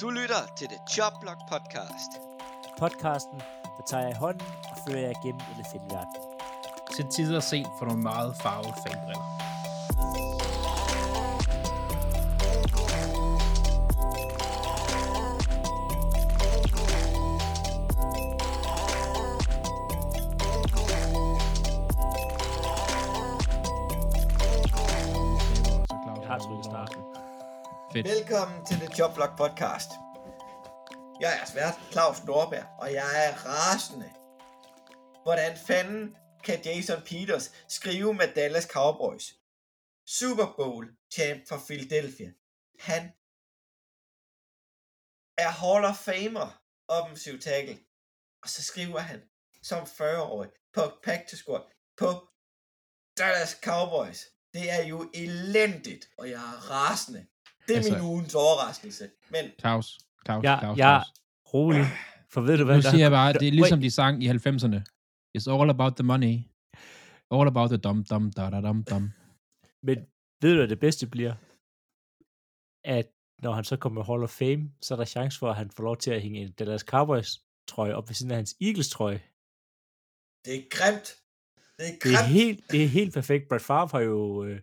Du lytter til The Jobblock Podcast. Podcasten, der tager jeg i hånden og fører jer gennem elefantverden. Til tider set for nogle meget farvede fanbriller. Fedt. Velkommen til The Joblog Podcast. Jeg er svært Claus Norberg, og jeg er rasende. Hvordan fanden kan Jason Peters skrive med Dallas Cowboys? Super Bowl champ for Philadelphia. Han er Hall of Famer offensiv tackle. Og så skriver han som 40-årig på practice squad på Dallas Cowboys. Det er jo elendigt, og jeg er rasende. Det er Altså- min ugens overraskelse. Men Claus, Claus, Ja, Claus, ja, Claus. rolig. For ved du hvad? Nu siger jeg bare, det er ligesom Wait, de sang i 90'erne. It's all about the money. All about the dum dum da da dum dum. Men ved du, hvad det bedste bliver? At når han så kommer med Hall of Fame, så er der chance for, at han får lov til at hænge en Dallas Cowboys trøje op ved siden af hans Eagles trøje. det er grimt. Det er Det grimt. er helt, det er helt perfekt. Brett Favre har jo øh,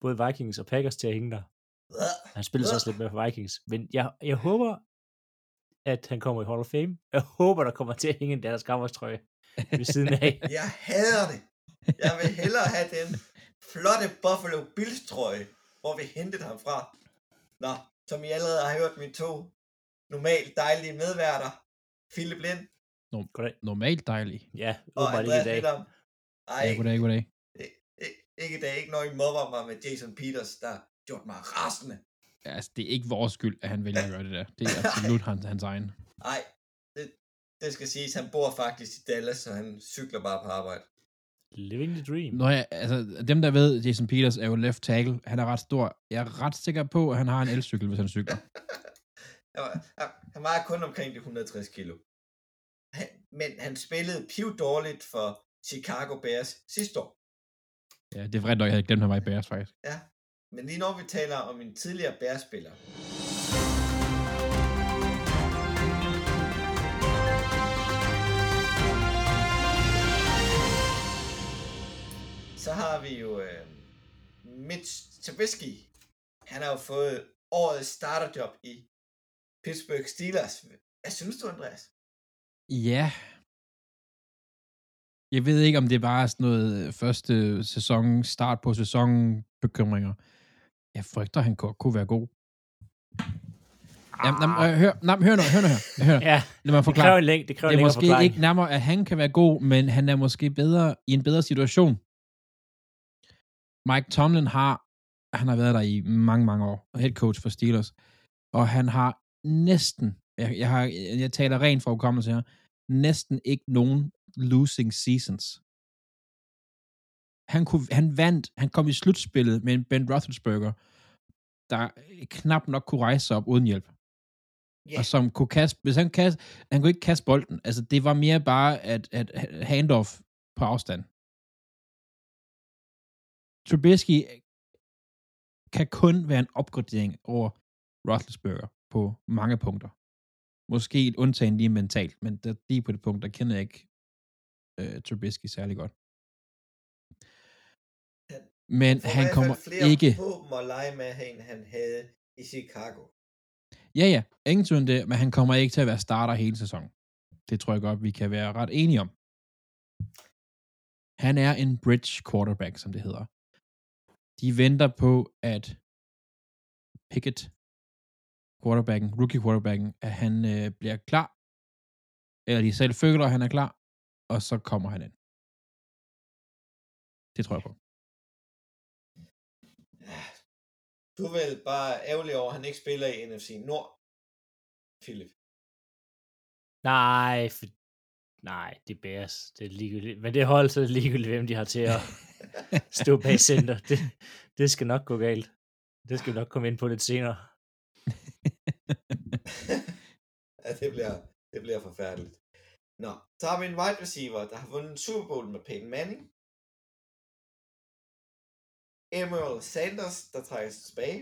både Vikings og Packers til at hænge der. Han spiller så også lidt med for Vikings. Men jeg, jeg håber, at han kommer i Hall of Fame. Jeg håber, der kommer til at hænge en Dallas Cowboys trøje ved siden af. Jeg hader det. Jeg vil hellere have den flotte Buffalo Bills trøje, hvor vi hentede ham fra. Nå, som I allerede har hørt mine to normalt dejlige medværter, Philip Lind Goddag. Normalt dejlig. Ja, og åbenbart ikke Andreas i dag. Ej, Ja, goddag, goddag. i- ikke i dag, ikke når I mobber mig med Jason Peters, der gjort mig rasende. Ja, Altså, det er ikke vores skyld, at han vælger at gøre det der. Det er absolut hans, hans egen. Nej, det, det skal siges, han bor faktisk i Dallas, så han cykler bare på arbejde. Living the dream. Når jeg, altså, dem der ved, Jason Peters er jo left tackle. Han er ret stor. Jeg er ret sikker på, at han har en elcykel, hvis han cykler. Han, var, han, vejer kun omkring de 160 kilo. Han, men han spillede piv dårligt for Chicago Bears sidste år. Ja, det er vredt nok, jeg havde glemt, at han var i Bears, faktisk. Ja. Men lige når vi taler om en tidligere bærspiller, så har vi jo øh, Mitch Trubisky. Han har jo fået årets starterjob i Pittsburgh Steelers. Hvad synes du, Andreas? Ja. Jeg ved ikke, om det bare er sådan noget første sæson, start på sæsonen bekymringer. Jeg frygter, han kunne, være god. Jamen, jamen, øh, hør, nej, hør nu, hør nu her. Hør. nu. Ja, Lad mig det kræver forklare. en længde, det kræver Det er måske forklaring. ikke nærmere, at han kan være god, men han er måske bedre i en bedre situation. Mike Tomlin har, han har været der i mange, mange år, head coach for Steelers, og han har næsten, jeg, jeg, har, jeg taler rent for hukommelse her, næsten ikke nogen losing seasons. Han, kunne, han vandt, han kom i slutspillet med en Ben Roethlisberger, der knap nok kunne rejse sig op uden hjælp Ja, og som kunne kaste, hvis han kaste, han kunne ikke kaste bolden. Altså, det var mere bare at, at handoff på afstand. Trubisky kan kun være en opgradering over Roethlisberger på mange punkter. Måske et undtagen lige mentalt, men der, lige på det punkt, der kender jeg ikke uh, Trubisky særlig godt. Men får i han kommer ikke... våben at lege med, end han havde i Chicago. Ja, ja. Ingen tvivl det, men han kommer ikke til at være starter hele sæsonen. Det tror jeg godt, vi kan være ret enige om. Han er en bridge quarterback, som det hedder. De venter på, at Pickett, quarterbacken, rookie quarterbacken, at han øh, bliver klar. Eller de selv føler, at han er klar. Og så kommer han ind. Det tror jeg på. Du er vel bare ærgerlig over, at han ikke spiller i NFC Nord, Philip. Nej, for... Nej, det er Bears. Det er ligegyldigt. Men det hold, så er det ligegyldigt, hvem de har til at stå bag center. Det, det skal nok gå galt. Det skal vi nok komme ind på lidt senere. ja, det bliver, det bliver forfærdeligt. Nå, så har vi en wide receiver, der har vundet en Super Bowl med Peyton Manning. Emerald Sanders, der trækker sig tilbage.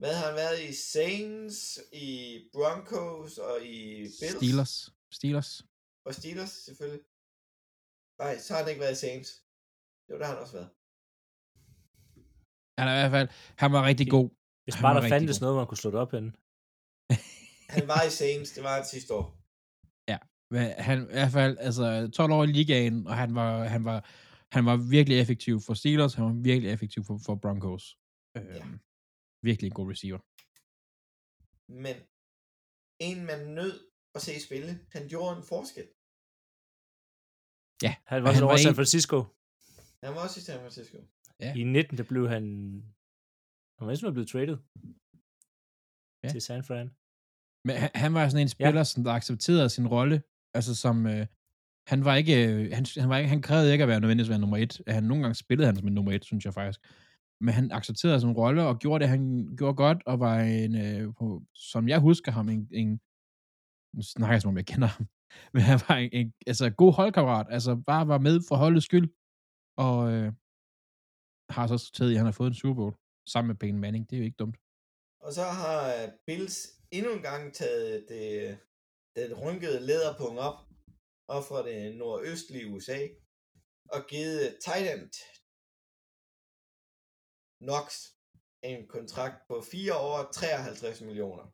Hvad har han været i? Saints, i Broncos og i Bills? Steelers. Steelers. Og Steelers, selvfølgelig. Nej, så har han ikke været i Saints. Jo, der har han også været. Han er i hvert fald, han var rigtig god. Hvis bare var der fandtes god. noget, man kunne slå det op henne. Han var i Saints, det var han sidste år. Men han i hvert fald, altså 12 år i ligaen, og han var, han var, han var virkelig effektiv for Steelers, han var virkelig effektiv for, for Broncos. Øhm, Ja. Virkelig en god receiver. Men en man nød at se spille, han gjorde en forskel. Han var han var San en- Francisco. Han var også i San Francisco. Ja. I 19, der blev han... Han var næsten blevet traded Ja. til San Fran. Men han, han var sådan en spiller, ja. som der accepterede sin rolle. Altså som, øh, han var ikke, øh, han, han, var ikke, han krævede ikke at være nødvendigvis at være nummer et. Han, nogle gange spillede han som en nummer et, synes jeg faktisk. Men han accepterede sin rolle og gjorde det, han gjorde godt, og var en, øh, på, som jeg husker ham, en, en nu snakker jeg som om jeg kender ham, men han var en, en altså, god holdkammerat, altså bare var med for holdets skyld, og øh, har så taget i, at han har fået en Super Bowl sammen med Peyton Manning, det er jo ikke dumt. Og så har øh, Bills endnu en gang taget det, den rynkede læderpung op, og fra det nordøstlige USA, og givet tight Knox en kontrakt på 4 år 53 millioner.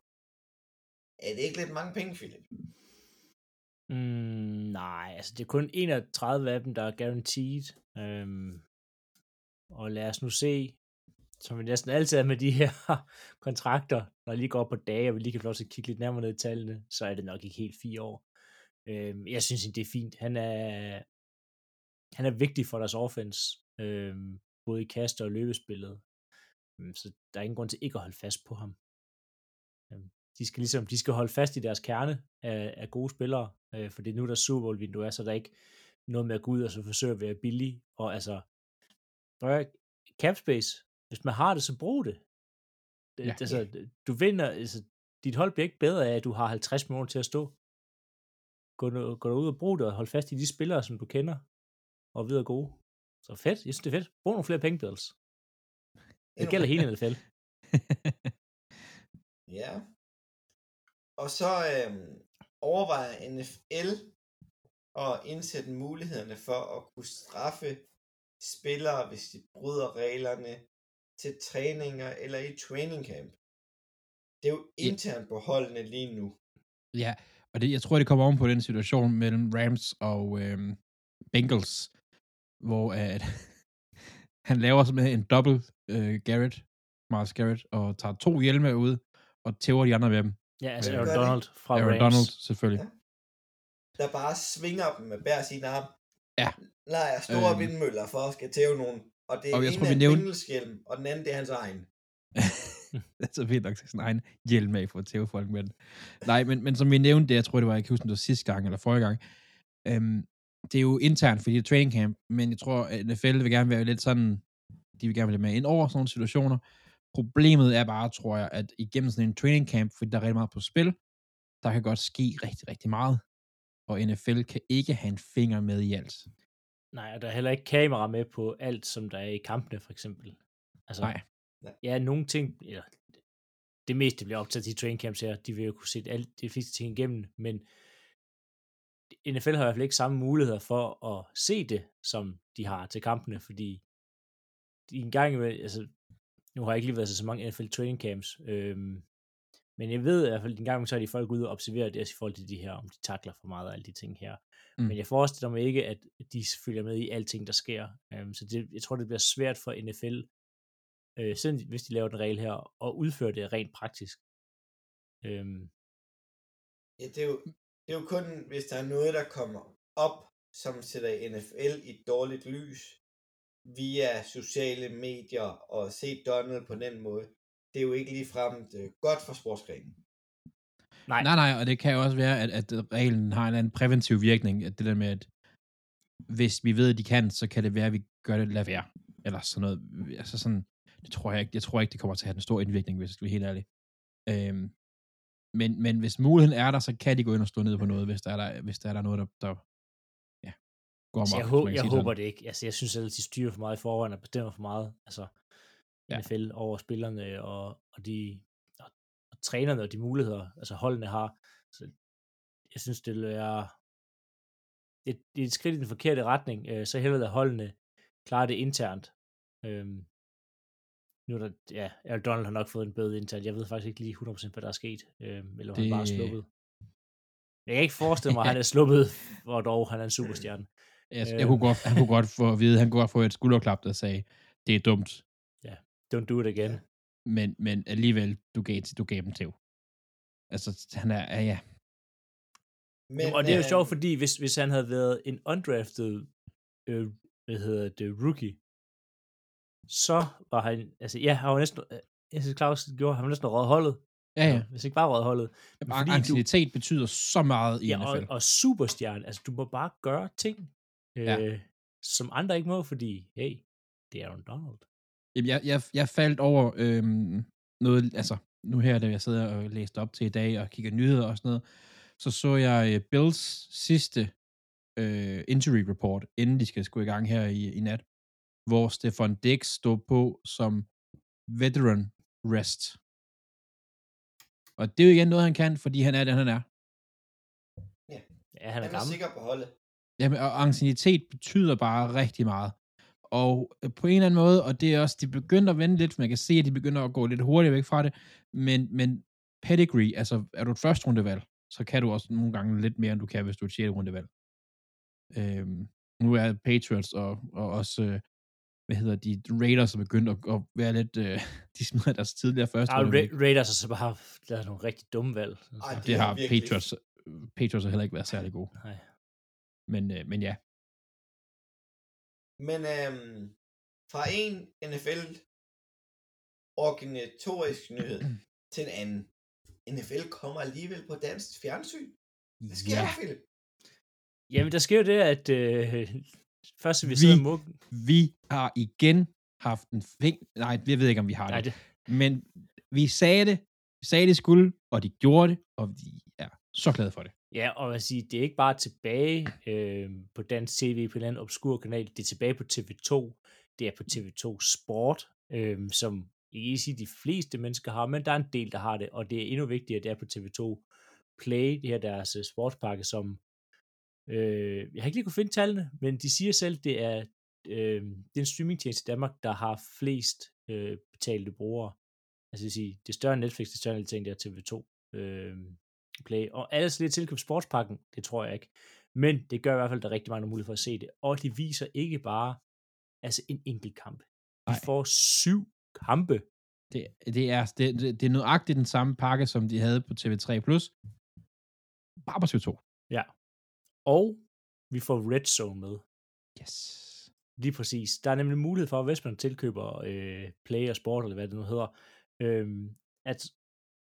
Er det ikke lidt mange penge, Philip? Mm, nej, altså det er kun 31 af dem, der er guaranteed. Øhm, og lad os nu se, som vi næsten altid er med de her kontrakter, når jeg lige går op på dage, og vi lige kan få lov til at kigge lidt nærmere ned i tallene, så er det nok ikke helt fire år. Øhm, jeg synes, det er fint. Han er, han er vigtig for deres offense, øhm, både i kast og løbespillet. Øhm, så der er ingen grund til ikke at holde fast på ham. Øhm, de skal ligesom, de skal holde fast i deres kerne af, af gode spillere, øh, for det er nu, der Super Bowl vindue er, så der er ikke noget med at gå ud og så forsøge at være billig, og altså, cap space, hvis man har det, så brug det. Ja. altså, du vinder, altså, dit hold bliver ikke bedre af, at du har 50 minutter til at stå. Gå, gå ud og brug det, og hold fast i de spillere, som du kender, og videre gode. Så fedt, jeg synes, det er fedt. Brug nogle flere penge, Bills. Det gælder hele NFL. Ja. Og så øhm, overvejer NFL at indsætte mulighederne for at kunne straffe spillere, hvis de bryder reglerne til træninger eller i training camp. Det er jo internt på holdene lige nu. Ja, og det, jeg tror, det kommer oven på den situation mellem Rams og øhm, Bengals, hvor at, han laver simpelthen en dobbelt øh, Garrett, Miles Garrett, og tager to hjelme ud og tæver de andre med dem. Ja, altså Øh, Aaron. Donald fra Aaron Rams. Donald, selvfølgelig. Ja. Der bare svinger dem med hver sin arm. Ja. Leger store Øhm. vindmøller for at skal tæve nogen. Og det Og jeg tror, er vi en nævnte- Bengals-hjelm, og den anden det er hans egen. så vildt nok til sin egen hjelm af for at tæve folk med den. Nej, men, men som vi nævnte, det, jeg tror, det var, jeg kan huske, det var sidste gang eller forrige gang, øhm, det er jo internt, fordi det er training camp, men jeg tror, at NFL vil gerne være lidt sådan, de vil gerne være lidt med ind over sådan nogle situationer. Problemet er bare, tror jeg, at igennem sådan en training camp, fordi der er rigtig meget på spil, der kan godt ske rigtig, rigtig meget. Og NFL kan ikke have en finger med i alt. Nej, og der er heller ikke kamera med på alt, som der er i kampene, for eksempel. Altså, Nej. Ja, nogle ting, eller det meste bliver optaget til training camps her, de vil jo kunne se alt de fleste ting igennem, men NFL har i hvert fald ikke samme muligheder for at se det, som de har til kampene, fordi de en gang imellem, altså, nu har jeg ikke lige været til så mange NFL training camps, øhm, men jeg ved i hvert fald, en gang så er de folk ude og observere det, i forhold til de her, om de takler for meget og alle de ting her. Mm. Men jeg forestiller mig ikke, at de følger med i alting, der sker. Øhm, så det, jeg tror, det bliver svært for NFL, øh, siden, hvis de laver den regel her, at udføre det rent praktisk. Øhm, Ja, det er, jo, det er jo kun, hvis der er noget, der kommer op, som sætter NFL i et dårligt lys, via sociale medier, og se Donald på den måde. Det er jo ikke ligefrem øh, godt for sportsgrenen. nej, Nej, nej, og det kan jo også være, at, at reglen har en eller anden præventiv virkning, at det der med, at hvis vi ved, at de kan, så kan det være, at vi gør det, lad være. Eller sådan noget. Altså sådan, det tror jeg ikke, jeg tror ikke, det kommer til at have en stor indvirkning, hvis jeg skal være helt ærlig. Øhm, men, men hvis muligheden er der, så kan de gå ind og stå ned på noget, hvis der er, der, hvis der er der noget, der, der ja, går altså, jeg, hvis man hå- kan jeg håber det ikke. Altså, jeg synes ellers, de styrer for meget i forvejen og bestemmer for meget. Altså, ja. NFL over spillerne og, og de og, og trænerne og de muligheder, altså holdene har. Så jeg synes, det vil være er et skridt i den forkerte retning, øh, så hellere lade holdene klare det internt. Øhm, nu er der, ja, Aaron Donald har nok fået en bøde internt. Jeg ved faktisk ikke lige 100% hvad der er sket, øhm, eller om det... han bare er sluppet. Jeg kan ikke forestille mig, at han er sluppet, hvor dog han er en superstjerne. Jeg, jeg Øhm. kunne godt, han kunne godt få at vide, han kunne godt få et skulderklap, der sagde, det er dumt, Don't do it again. men, men alligevel, du gav, du gav dem til. Altså, han er, ja, ja. Men, og det er jo øh, sjovt, fordi hvis, hvis han havde været en undrafted, øh, hvad hedder det, rookie, så var han, altså ja, han var næsten, øh, jeg synes Claus gjorde, han var næsten røget holdet. Ja, ja. Hvis ikke bare røget holdet. Men Bare anciennitet betyder så meget i Ja, og, NFL. og superstjerne, altså du må bare gøre ting, øh, Ja. som andre ikke må, fordi, hey, det er Aaron Donald. Jamen, jeg, jeg, jeg faldt over øhm, noget, altså nu her, da jeg sidder og læste op til i dag og kigger nyheder og sådan noget, så så jeg øh, Bills sidste øh, injury report, inden de skal gå i gang her i, i nat, hvor Stefan Dix stod på som veteran rest. Og det er jo igen noget, han kan, fordi han er den, han er. Ja, han er Han er gammel. sikker på holdet. Jamen, og ancienitet betyder bare rigtig meget. Og øh, på en eller anden måde, og det er også, de begynder at vende lidt, for man kan se, at de begynder at gå lidt hurtigt væk fra det, men, men pedigree, altså er du et første rundevalg, så kan du også nogle gange lidt mere, end du kan, hvis du er et 6. rundevalg. Øhm, nu er Patriots og, og også, øh, hvad hedder de, Raiders er begyndt at, at være lidt, øh, de smider deres tidligere første Ja. Ra- Raiders har så bare lavet nogle rigtig dumme valg. Ej, Det har virkelig- Patriots, Patriots har heller ikke været særlig gode. Nej. Men, øh, men ja, Men øhm, fra en NFL organisatorisk nyhed til en anden. NFL kommer alligevel på dansk fjernsyn. Hvad sker ja. der, Philip? Jamen, der sker jo det, at øh, først vi Vi- sidder mukken. vi har igen haft en fing... Nej, jeg ved ikke, om vi har Nej, det. det, Men vi sagde det, vi sagde det skulle, og de gjorde det, og vi er så glade for det. Ja, og jeg siger, det er ikke bare tilbage øh, på dansk tv på en eller anden obskur kanal, det er tilbage på TV2. Det er på TV2 Sport, øh, som ikke sige, de fleste mennesker har, men der er en del, der har det, og det er endnu vigtigere, at det er på TV2 Play, det her deres øh, sportspakke, som øh, jeg har ikke lige kunne finde tallene, men de siger selv, det er øh, den streamingtjeneste i Danmark, der har flest øh, betalte brugere. Altså det vil sige, det er større end Netflix, det er større end ting, der er TV2 øh, Play. Og alle så lige tilkøbt sportspakken, det tror jeg ikke. Men det gør i hvert fald, at der er rigtig mange muligheder for at se det. Og de viser ikke bare altså en enkelt kamp. Vi Nej. får syv kampe. Det, det, er, det, det, det er nøjagtigt den samme pakke, som de havde på TV3+, bare på TV2. Ja. Og vi får Red Zone med. Yes. Lige præcis. Der er nemlig mulighed for, hvis man tilkøber øh, Play og Sport, eller hvad det nu hedder, øh, at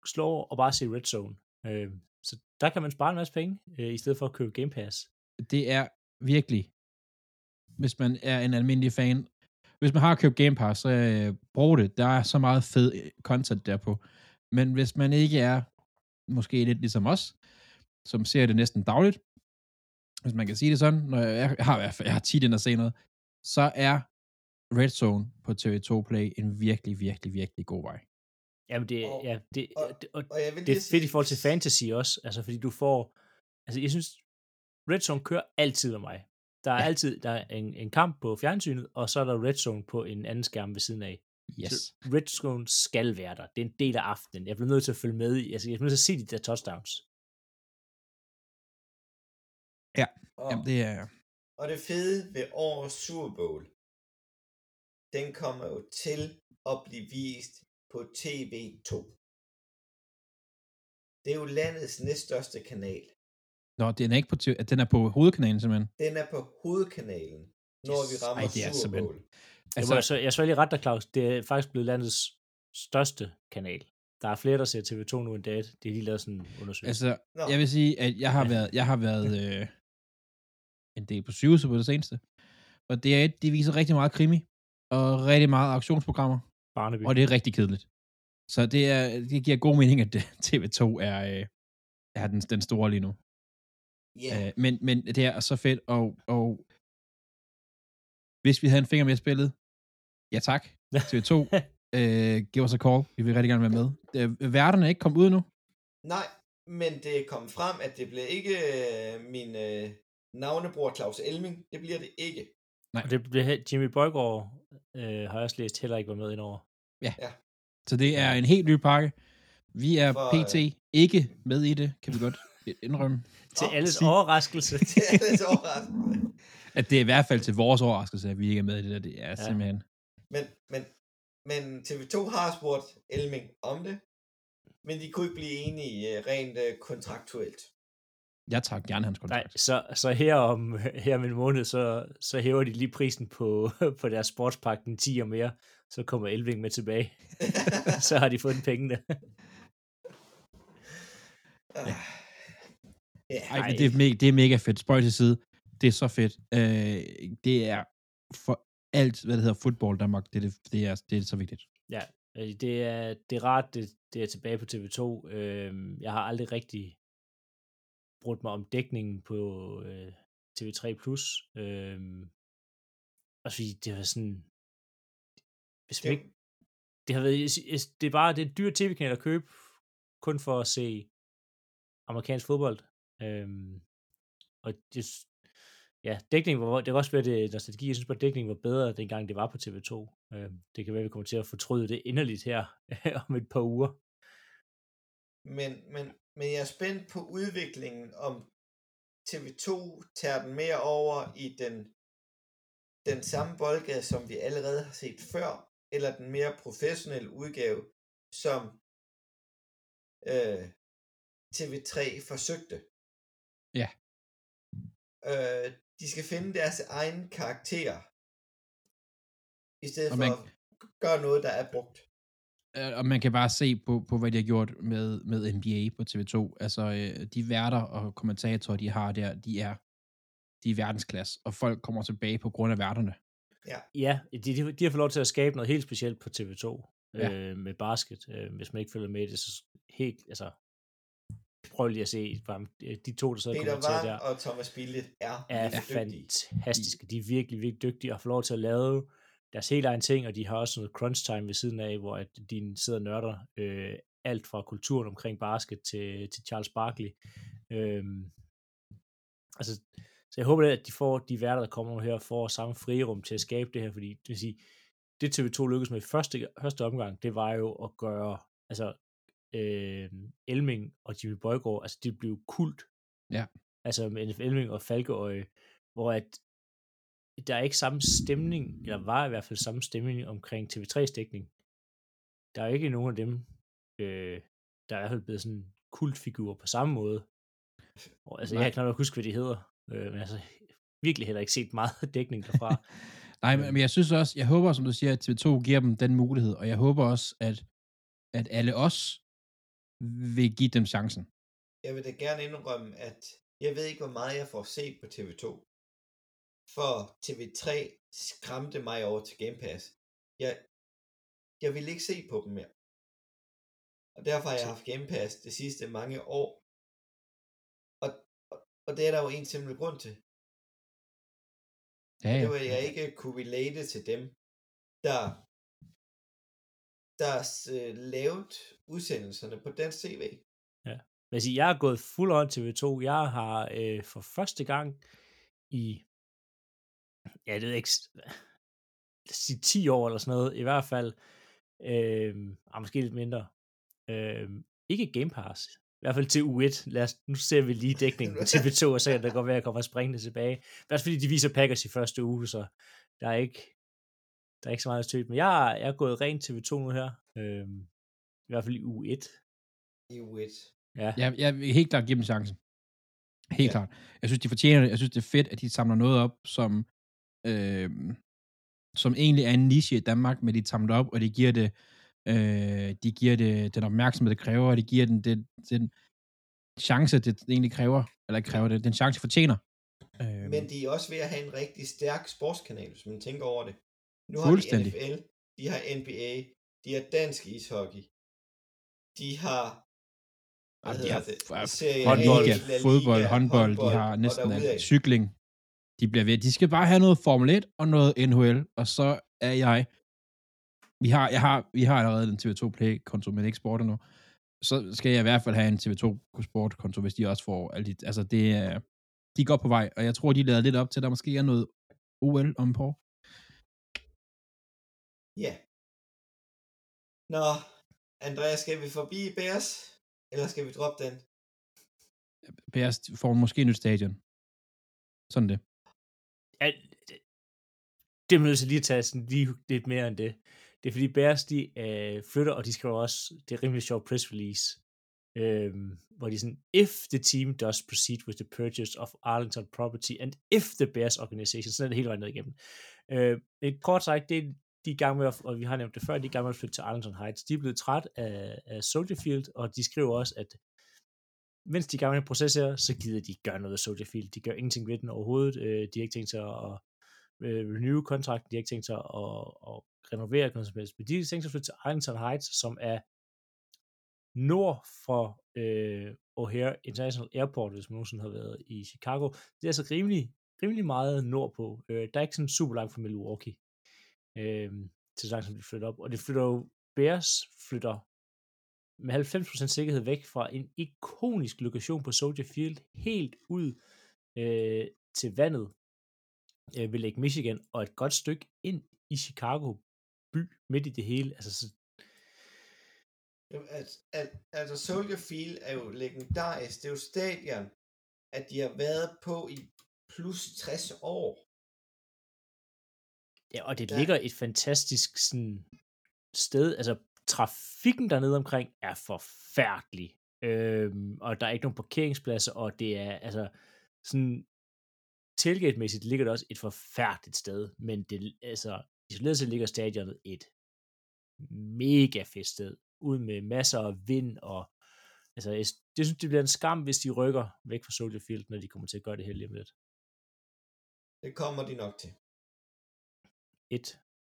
slå og bare se Red Zone. Øh, så der kan man spare en masse penge, øh, i stedet for at købe Game Pass. Det er virkelig, hvis man er en almindelig fan, hvis man har købt Game Pass, så øh, brug det. Der er så meget fed øh, content derpå. Men hvis man ikke er, måske lidt ligesom os, som ser det næsten dagligt, hvis man kan sige det sådan, når jeg, jeg har i hvert fald jeg har tit ind at se noget, så er Red Zone på TV2 Play en virkelig, virkelig, virkelig god vej. Jamen det, Og- ja, det, og- det, og Og jeg vil det er fedt i sige- forhold til fantasy også, altså fordi du får, altså jeg synes, Red Zone kører altid med mig. Der er Ja. ja. altid der er en, en kamp på fjernsynet, og så er der Red Zone på en anden skærm ved siden af. Yes. Så Red Zone skal være der. Det er en del af aftenen. Jeg bliver nødt til at følge med i. Altså, jeg bliver nødt til at se de der touchdowns. Og, Jamen, det er... og det fede ved årets Super Bowl, den kommer jo til at blive vist på TV2. Det er jo landets næststørste kanal. Nå, den er ikke på, TV- den er på hovedkanalen simpelthen. Den er på hovedkanalen, når Yes. vi rammer Ej, det er Super Bowl. Altså, jeg, så, jeg så lige ret dig, Claus. Det er faktisk blevet landets største kanal. Der er flere, der ser TV2 nu end det. Det er lige lavet sådan en undersøgelse. Altså, Nå. jeg vil sige, at jeg har Ja. været, jeg har været øh, en del på sygehuset på det seneste. Og det er et, de viser rigtig meget krimi, og rigtig meget aktionsprogrammer, Barneby. og det er rigtig kedeligt. Så det, er, det giver god mening, at det- TV2 er, øh, er den, den store lige nu. Ja, Øh, men, men det er så fedt, og, og hvis vi havde en finger med i spillet, ja tak, TV2. øh, give os a call. Vi vil rigtig gerne være med. Øh, værterne er ikke kommet ud nu. Nej, men det er kommet frem, at det bliver ikke øh, min øh, navnebror Claus Elming. Det bliver det ikke. Og det blev Jimmy Bøjgaard, øh, har jeg også læst, heller ikke var med indover. Så det er en helt ny pakke. Vi er For, pt. ikke med i det, kan vi godt indrømme. Til alles sig- overraskelse. Det er lidt overraskende. At det er i hvert fald til vores overraskelse, at vi ikke er med i det der. Det er ja. simpelthen... Men, men, men TV2 har spurgt Elming om det, men de kunne ikke blive enige øh, rent øh, kontraktuelt. Jeg tager gerne hans Nej, kontrakt. så, så her om, her om en måned, så, så hæver de lige prisen på, på deres sportspakke den 10 og mere. Så kommer Elving med tilbage. så har de fundet pengene. ja. Ja, Ej, men det er, mega, det er mega fedt. Spøj til side. Det er så fedt. Øh, det er for alt, hvad det hedder fodbold Danmark, det er, det, det er, det er så vigtigt. Ja, øh, det er, det er rart, det, det er tilbage på TV2. Øhm, jeg har aldrig rigtig brugt mig om dækningen på øh, TV3+. Øhm, og fordi det var sådan... Hvis man Det- ikke, det har været, det er bare, det er en dyr tv-kanal at købe, kun for at se amerikansk fodbold. Øhm, og det, ja, dækningen var, det kan også være, det nostalgi, jeg synes bare, dækningen var bedre, dengang det var på TV2. Øhm, det kan være, vi kommer til at fortryde det inderligt her om et par uger. Men, men, men jeg er spændt på udviklingen, om TV2 tager den mere over i den, den samme boldgade, som vi allerede har set før, eller den mere professionelle udgave, som øh, TV3 forsøgte. Ja. Øh, de skal finde deres egen karakter, i stedet Og for man- at gøre noget, der er brugt. Øh, Og man kan bare se på, på hvad de har gjort med, med NBA på TV2. Altså, øh, de værter og kommentatorer, de har der, de er, de er verdensklasse, og folk kommer tilbage på grund af værterne. Ja, de, de, de har fået lov til at skabe noget helt specielt på TV2 Ja. øh, med basket. Øh, hvis man ikke følger med det, så helt, altså, prøv lige at se de to, der Peter kommenterer Wang der. og Thomas Bille er, er virkelig dygtige. fantastiske. De er virkelig, virkelig dygtige og får lov til at lave deres helt egen ting, og de har også noget crunch time ved siden af, hvor at de sidder og nørder øh, alt fra kulturen omkring basket til, til Charles Barkley. Øhm, altså, så jeg håber, at de får de værter, der kommer her, får samme frirum til at skabe det her, fordi det vil sige, det TV2 lykkedes med i første, første omgang, det var jo at gøre, altså, øh, Elming og Jimmy Bøjgaard, altså de blev kult. Ja. Altså med Elming og Falkeøje, hvor at der er ikke samme stemning, eller var i hvert fald samme stemning omkring TV3's dækning. Der er ikke nogen af dem, øh, der er i hvert fald blevet sådan kultfigurer på samme måde. Og, altså, Nej. jeg kan knap nok huske, hvad de hedder, øh, men altså, virkelig heller ikke set meget dækning derfra. Nej, men, men jeg synes også, jeg håber, som du siger, at TV2 giver dem den mulighed, og jeg håber også, at, at alle os vil give dem chancen. Jeg vil da gerne indrømme, at jeg ved ikke, hvor meget jeg får set på TV2. For TV3 skræmte mig over til Game Pass. Jeg, jeg ville ikke se på dem mere. Og derfor har jeg haft Game Pass de sidste mange år. Og, og, det er der jo en simpel grund til. Ja, Det var, at jeg ikke kunne relate til dem, der, der øh, lavede udsendelserne på dansk tv. Men altså, jeg er gået fuld on TV2. Jeg har øh, for første gang i, ja, det ved jeg ikke, lad os sige 10 år eller sådan noget, i hvert fald, øh, ah, måske lidt mindre, øh, ikke Game Pass, i hvert fald til U1. Lad os, nu ser vi lige dækningen på TV2, og så kan det godt være, at jeg kommer springende tilbage. Men også fordi de viser Packers i første uge, så der er ikke, der er ikke så meget støt. Men jeg, er- jeg er gået rent TV2 nu her, øh, i hvert fald i U1. I U1. Ja, Jeg, jeg vil helt klart give dem chancen. Helt Ja. ja. klart. Jeg synes, de fortjener det. Jeg synes, det er fedt, at de samler noget op, som, øh, som egentlig er en niche i Danmark, men de samler det op, og de giver det, øh, de giver det den opmærksomhed, det kræver, og de giver den, den, den chance, det egentlig kræver, eller kræver det, den chance, fortjener. Øh, Men de er også ved at have en rigtig stærk sportskanal, hvis man tænker over det. Nu har de. NFL, de har NBA, de har dansk ishockey, de har Jamen, de har det? Serie A, håndbold, Liga, fodbold, håndbold, de har næsten alt. Cykling. De bliver ved. De skal bare have noget Formel 1 og noget NHL, og så er jeg vi har, jeg har, vi har allerede en TV2 Play-konto, men ikke sport endnu. Så skal jeg i hvert fald have en TV2 Sport-konto, hvis de også får alle de, altså det er, de går på vej, og jeg tror, de lader lidt op til, at der måske er noget OL om på. Ja. Nå, Andreas, skal vi forbi Bears? Eller skal vi droppe den? Bears får måske nyt stadion. Sådan det. Ja, det, det er nødt til lige at tage sådan lige lidt mere end det. Det er fordi Bears, de øh, flytter, og de skriver også, det er rimelig sjovt press release, øh, hvor de sådan, if the team does proceed with the purchase of Arlington property, and if the Bears organization, sådan er det hele vejen ned igennem. Øh, et kort sagt, det er de er i gang med, at, og vi har nævnt det før, de er i gang med at flytte til Arlington Heights. De er blevet træt af, af Soldier Field, og de skriver også, at mens de er i gang med en proces her, så gider de ikke gøre noget af Soldier Field. De gør ingenting ved den overhovedet. Øh, de har ikke tænkt sig at øh, renew kontrakten, de har ikke tænkt sig at, at renovere noget som helst. Men de har tænkt sig at flytte til Arlington Heights, som er nord for øh, O'Hare International Airport, hvis man nogensinde har været i Chicago. Det er altså rimelig, rimelig meget nordpå. Øh, der er ikke sådan super langt fra Milwaukee øh, til langt, som de flytter op. Og det flytter jo, Bears flytter med 90% sikkerhed væk fra en ikonisk lokation på Soldier Field, helt ud øh, til vandet øh, ved Lake Michigan, og et godt stykke ind i Chicago by, midt i det hele. Altså, så, Jamen, altså, al- altså Soldier Field er jo legendarisk. Det er jo stadion, at de har været på i plus 60 år. ja, og det Ja. ligger et fantastisk sådan, sted. Altså, trafikken dernede omkring er forfærdelig. Øhm, og der er ikke nogen parkeringspladser, og det er altså sådan tailgate-mæssigt ligger det også et forfærdeligt sted, men det, altså, isoleret set ligger stadionet et mega fedt sted, ud med masser af vind, og altså, jeg, det synes, det bliver en skam, hvis de rykker væk fra Soldier Field, når de kommer til at gøre det her lige om lidt. Det kommer de nok til.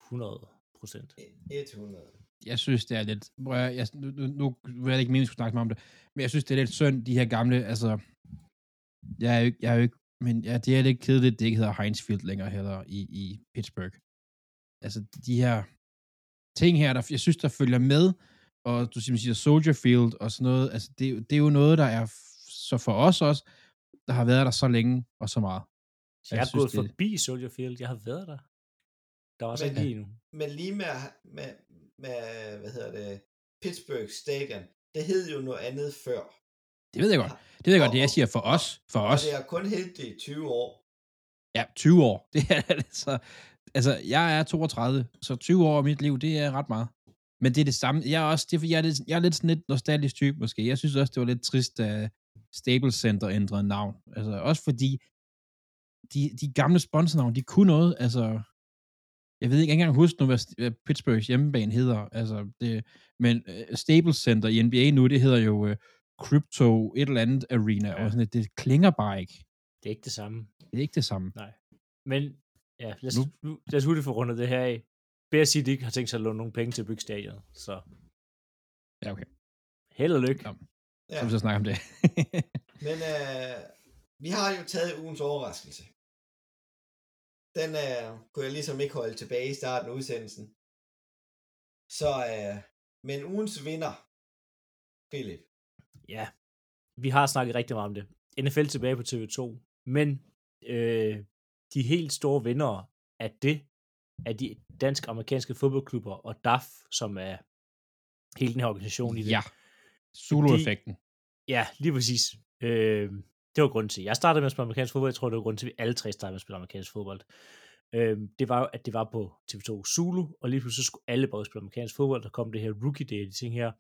100 procent. 100. jeg synes, det er lidt... Høre, jeg, nu, nu, nu vil jeg ikke meningen, at skulle snakke mig om det, men jeg synes, det er lidt synd, de her gamle, altså... Jeg er jo ikke, jeg er jo ikke men ja, det er lidt kedeligt, det ikke hedder Heinz Field længere heller i, i Pittsburgh. Altså, de her ting her, der, jeg synes, der følger med, og du siger Soldier Field og sådan noget, altså, det, det er jo noget, der er så for os også, der har været der så længe og så meget. Så jeg, Jeg er synes, gået det- forbi Soldier Field. Jeg har været der. Der var også Men- ikke lige endnu. Men lige med, med, med, hvad hedder det, Pittsburgh Stadion, det hed jo noget andet før. Det ved jeg godt. Det ved jeg godt, det jeg siger for os. For Og os. det har kun heddet det i 20 år. Ja, 20 år. Det er altså, altså, jeg er 32, så 20 år af mit liv, det er ret meget. Men det er det samme. Jeg er også, det er, jeg er, lidt, jeg er lidt sådan lidt nostalgisk type, måske. Jeg synes også, det var lidt trist, at Staples Center ændrede navn. Altså, også fordi de, de gamle sponsornavn, de kunne noget. Altså, jeg ved ikke engang huske nu, hvad hvad Pittsburghs hjemmebane hedder. Altså, det, men uh, Staples Center i NBA nu, det hedder jo uh, Crypto et eller andet arena. Ja. Og sådan, det klinger bare ikke. Det er ikke det samme. Det er ikke det samme. Men ja, lad os, Nu. nu. lad os hurtigt få rundet det her af. At de ikke har tænkt sig at låne nogle penge til at bygge stadion. Så Ja, okay. held og lykke. Ja. Ja. Så vi så snakke om det. Men øh, vi har jo taget ugens overraskelse. Den øh, kunne jeg ligesom ikke holde tilbage i starten af udsendelsen. Så, øh, men ugens vinder, Philip. Ja, vi har snakket rigtig meget om det. NFL tilbage på TV2. Men øh, de helt store vindere af det, er de dansk-amerikanske fodboldklubber og DAF, som er hele den her organisation i det. ja. Zulu-effekten. Ja, lige præcis. Øh, det var grunden til. Jeg startede med at spille amerikansk fodbold. Jeg tror, det var grunden til, at vi alle tre startede med at spille amerikansk fodbold. Øh, det var jo, at det var på TV2 Zulu, og lige pludselig så skulle alle bare spille amerikansk fodbold. Der kom det her rookie day, de ting her.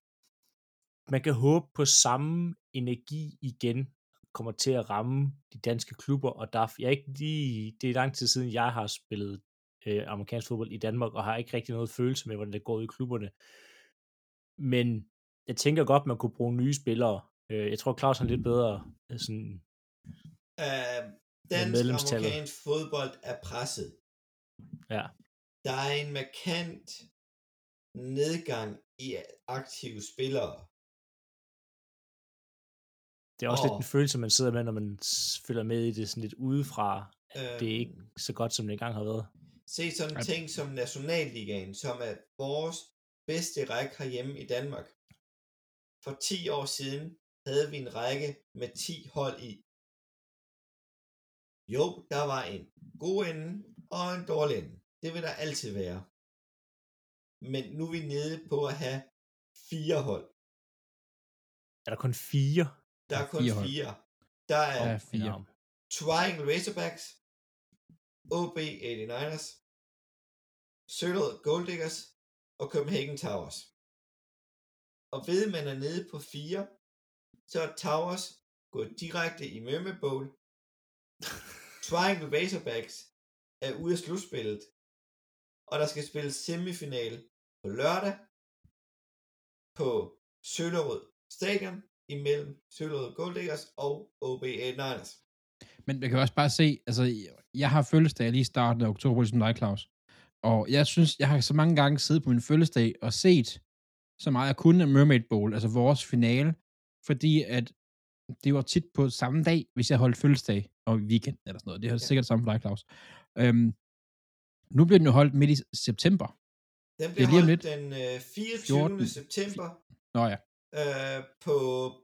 Man kan håbe på samme energi igen kommer til at ramme de danske klubber, og der jeg er ikke lige, det er lang tid siden, jeg har spillet øh, amerikansk fodbold i Danmark, og har ikke rigtig noget følelse med, hvordan det går ud i klubberne. Men jeg tænker godt, man kunne bruge nye spillere. Øh, jeg tror, Claus har lidt bedre øh, sådan, Øh, dansk amerikansk fodbold er presset. ja, Der er en markant nedgang i aktive spillere. det er også lidt Åh. en følelse, man sidder med, når man følger med i det sådan lidt udefra. Øh, Det er ikke så godt, som det engang har været. Se sådan en Ej. ting som Nationalligaen, som er vores bedste række herhjemme i Danmark. For 10 år siden havde vi en række med 10 hold i. Jo, der var en god ende og en dårlig ende. Det vil der altid være. Men nu er vi nede på at have fire hold. Er der kun fire? Der er kun fire fire. Der er Ja, fire. Triangle Razorbacks, OB 89ers, Søllerød Gold Diggers og Copenhagen Towers. Og ved man er nede på 4, så er Towers gået direkte i Mømme Bowl. Triangle Razorbacks er ude af slutspillet, og der skal spilles semifinal på lørdag på Søllerød Stadion imellem Søllerød Gold Diggers og OB 89ers. Men jeg kan også bare se, altså, jeg har fødselsdag lige i starten af oktober, ligesom dig, Claus. Og jeg synes, jeg har så mange gange siddet på min fødselsdag og set så meget jeg kunne af Mermaid Bowl, altså vores finale, fordi at det var tit på samme dag, hvis jeg holdt fødselsdag og weekend eller sådan noget. Det er Ja. sikkert samme for dig, Claus. Øhm, nu bliver den jo holdt midt i september. Den Det bliver er lige om holdt lidt. den øh, 24. 14. september Nå ja. øh, på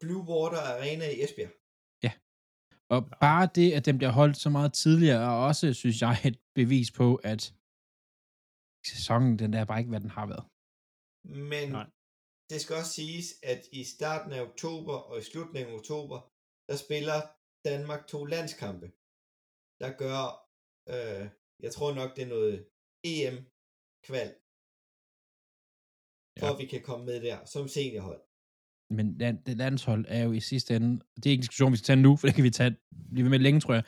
Blue Water Arena i Esbjerg. Og bare det, at den bliver holdt så meget tidligere, er også, synes jeg, et bevis på, at sæsonen, den er bare ikke, hvad den har været. Men Nej. Det skal også siges, at i starten af oktober og i slutningen af oktober, der spiller Danmark to landskampe, der gør, øh, jeg tror nok, det er noget EM-kval, for Ja. at vi kan komme med der som seniorhold. Men land, det landshold er jo i sidste ende, det er ikke en diskussion, vi skal tage nu, for det kan vi tage, blive ved med længe, tror jeg.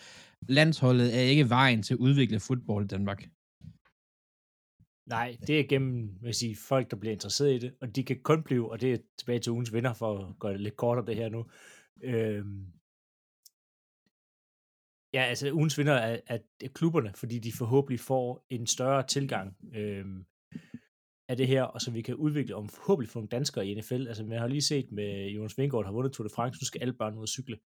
Landsholdet er ikke vejen til at udvikle fodbold i Danmark. Nej, det er gennem vil sige, folk, der bliver interesseret i det, og de kan kun blive, og det er tilbage til ugens vinder, for at gøre det lidt kortere det her nu. Øhm, ja, altså ugens vinder er, er, er klubberne, fordi de forhåbentlig får en større tilgang øhm, af det her, og så vi kan udvikle om forhåbentlig få nogle danskere i NFL. Altså man har lige set med Jonas Vingård har vundet Tour de France, nu skal alle børn ud og cykle.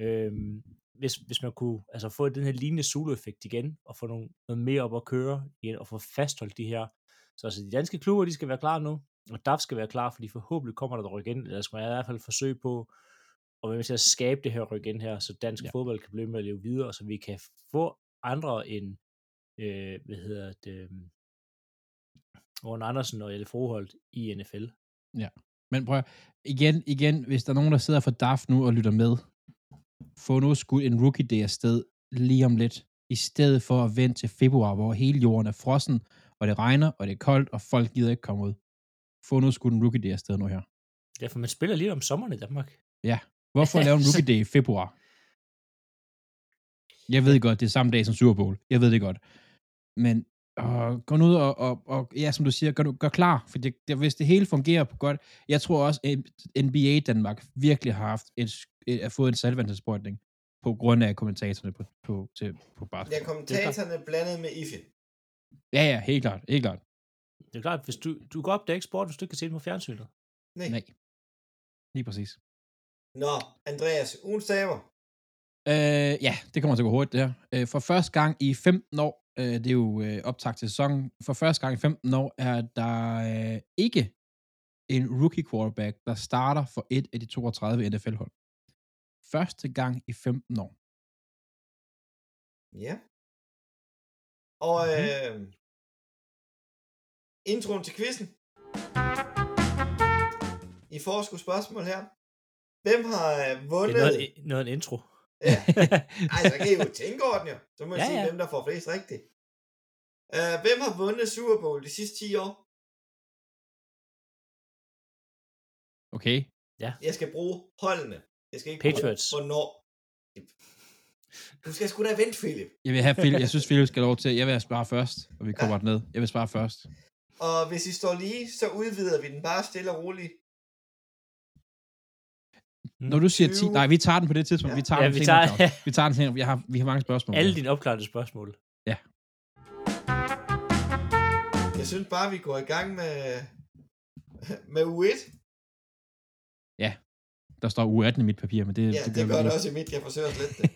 Øhm, hvis, hvis man kunne altså få den her lignende solo-effekt igen, og få nogle, noget mere op at køre igen, og få fastholdt de her. Så altså, de danske klubber, de skal være klar nu, og DAF skal være klar, fordi forhåbentlig kommer der et ryk ind, eller skal man i hvert fald forsøge på at være med til at skabe det her ryk ind her, så dansk Ja. ja. fodbold kan blive med at leve videre, så vi kan få andre end, øh, hvad hedder det, øh, Ron Andersen og Jelle Froholt i NFL. Men prøv igen, igen, hvis der er nogen, der sidder for DAF nu og lytter med, få nu skudt en rookie day afsted lige om lidt, i stedet for at vente til februar, hvor hele jorden er frossen, og det regner, og det er koldt, og folk gider ikke komme ud. Få nu skudt en rookie day afsted nu her. Derfor man spiller lige om sommeren i Danmark. Hvorfor lave en rookie day i februar? Jeg ved godt, det er samme dag som Super Bowl. Jeg ved det godt. Men øh, gå nu ud og, og, og, ja, som du siger, gør, gør klar. For det, det, hvis det hele fungerer på godt, jeg tror også, at NBA Danmark virkelig har haft et, et, et, fået en salgvandsbordning på grund af kommentatorerne på, på, til, på Ja, basketball. kommentatorerne blandet med IFI. Ja, ja, helt klart, helt klart. Det er klart, hvis du, du går op, det er ikke sport, hvis du ikke kan se det på fjernsynet. Nej. Nej. Lige præcis. Nå, Andreas, ugens staver. Øh, ja, det kommer til at gå hurtigt, det her. Øh, for første gang i 15 år, øh, det er jo øh, optakt til sæsonen, for første gang i 15 år er der øh, ikke en rookie quarterback, der starter for et af de 32 NFL-hold. Første gang i 15 år. Ja. Og Mhm. øh, introen til quizzen. I får sgu spørgsmål her. Hvem har øh, Det vundet? er noget, noget en intro. Ja. Ej, så kan I jo tænke over den jo. Så må I Ja, sige, ja. hvem der får flest rigtigt. Uh, hvem har vundet Super Bowl de sidste 10 år? Okay. Jeg skal bruge holdene. Jeg skal ikke Patriots. bruge, hvornår. Du skal sgu da vente, Philip. Jeg vil have Philip, jeg synes, Philip skal lov til, jeg vil spare først, og vi kommer ja. ned. Jeg vil spare først. Og hvis I står lige, så udvider vi den bare stille og roligt. Når du siger 10, 20. nej, vi tager den på det tidspunkt. Ja. Vi tager Ja, den vi senere. tager- Claus. Vi tager den senere. Vi har, vi har mange spørgsmål. Alle dine opklarede spørgsmål. Jeg synes bare, vi går i gang med, med U1. Der står uge 18 i mit papir, men det, Ja, det, det, gør det gør også i mit. Jeg forsøger at slette det.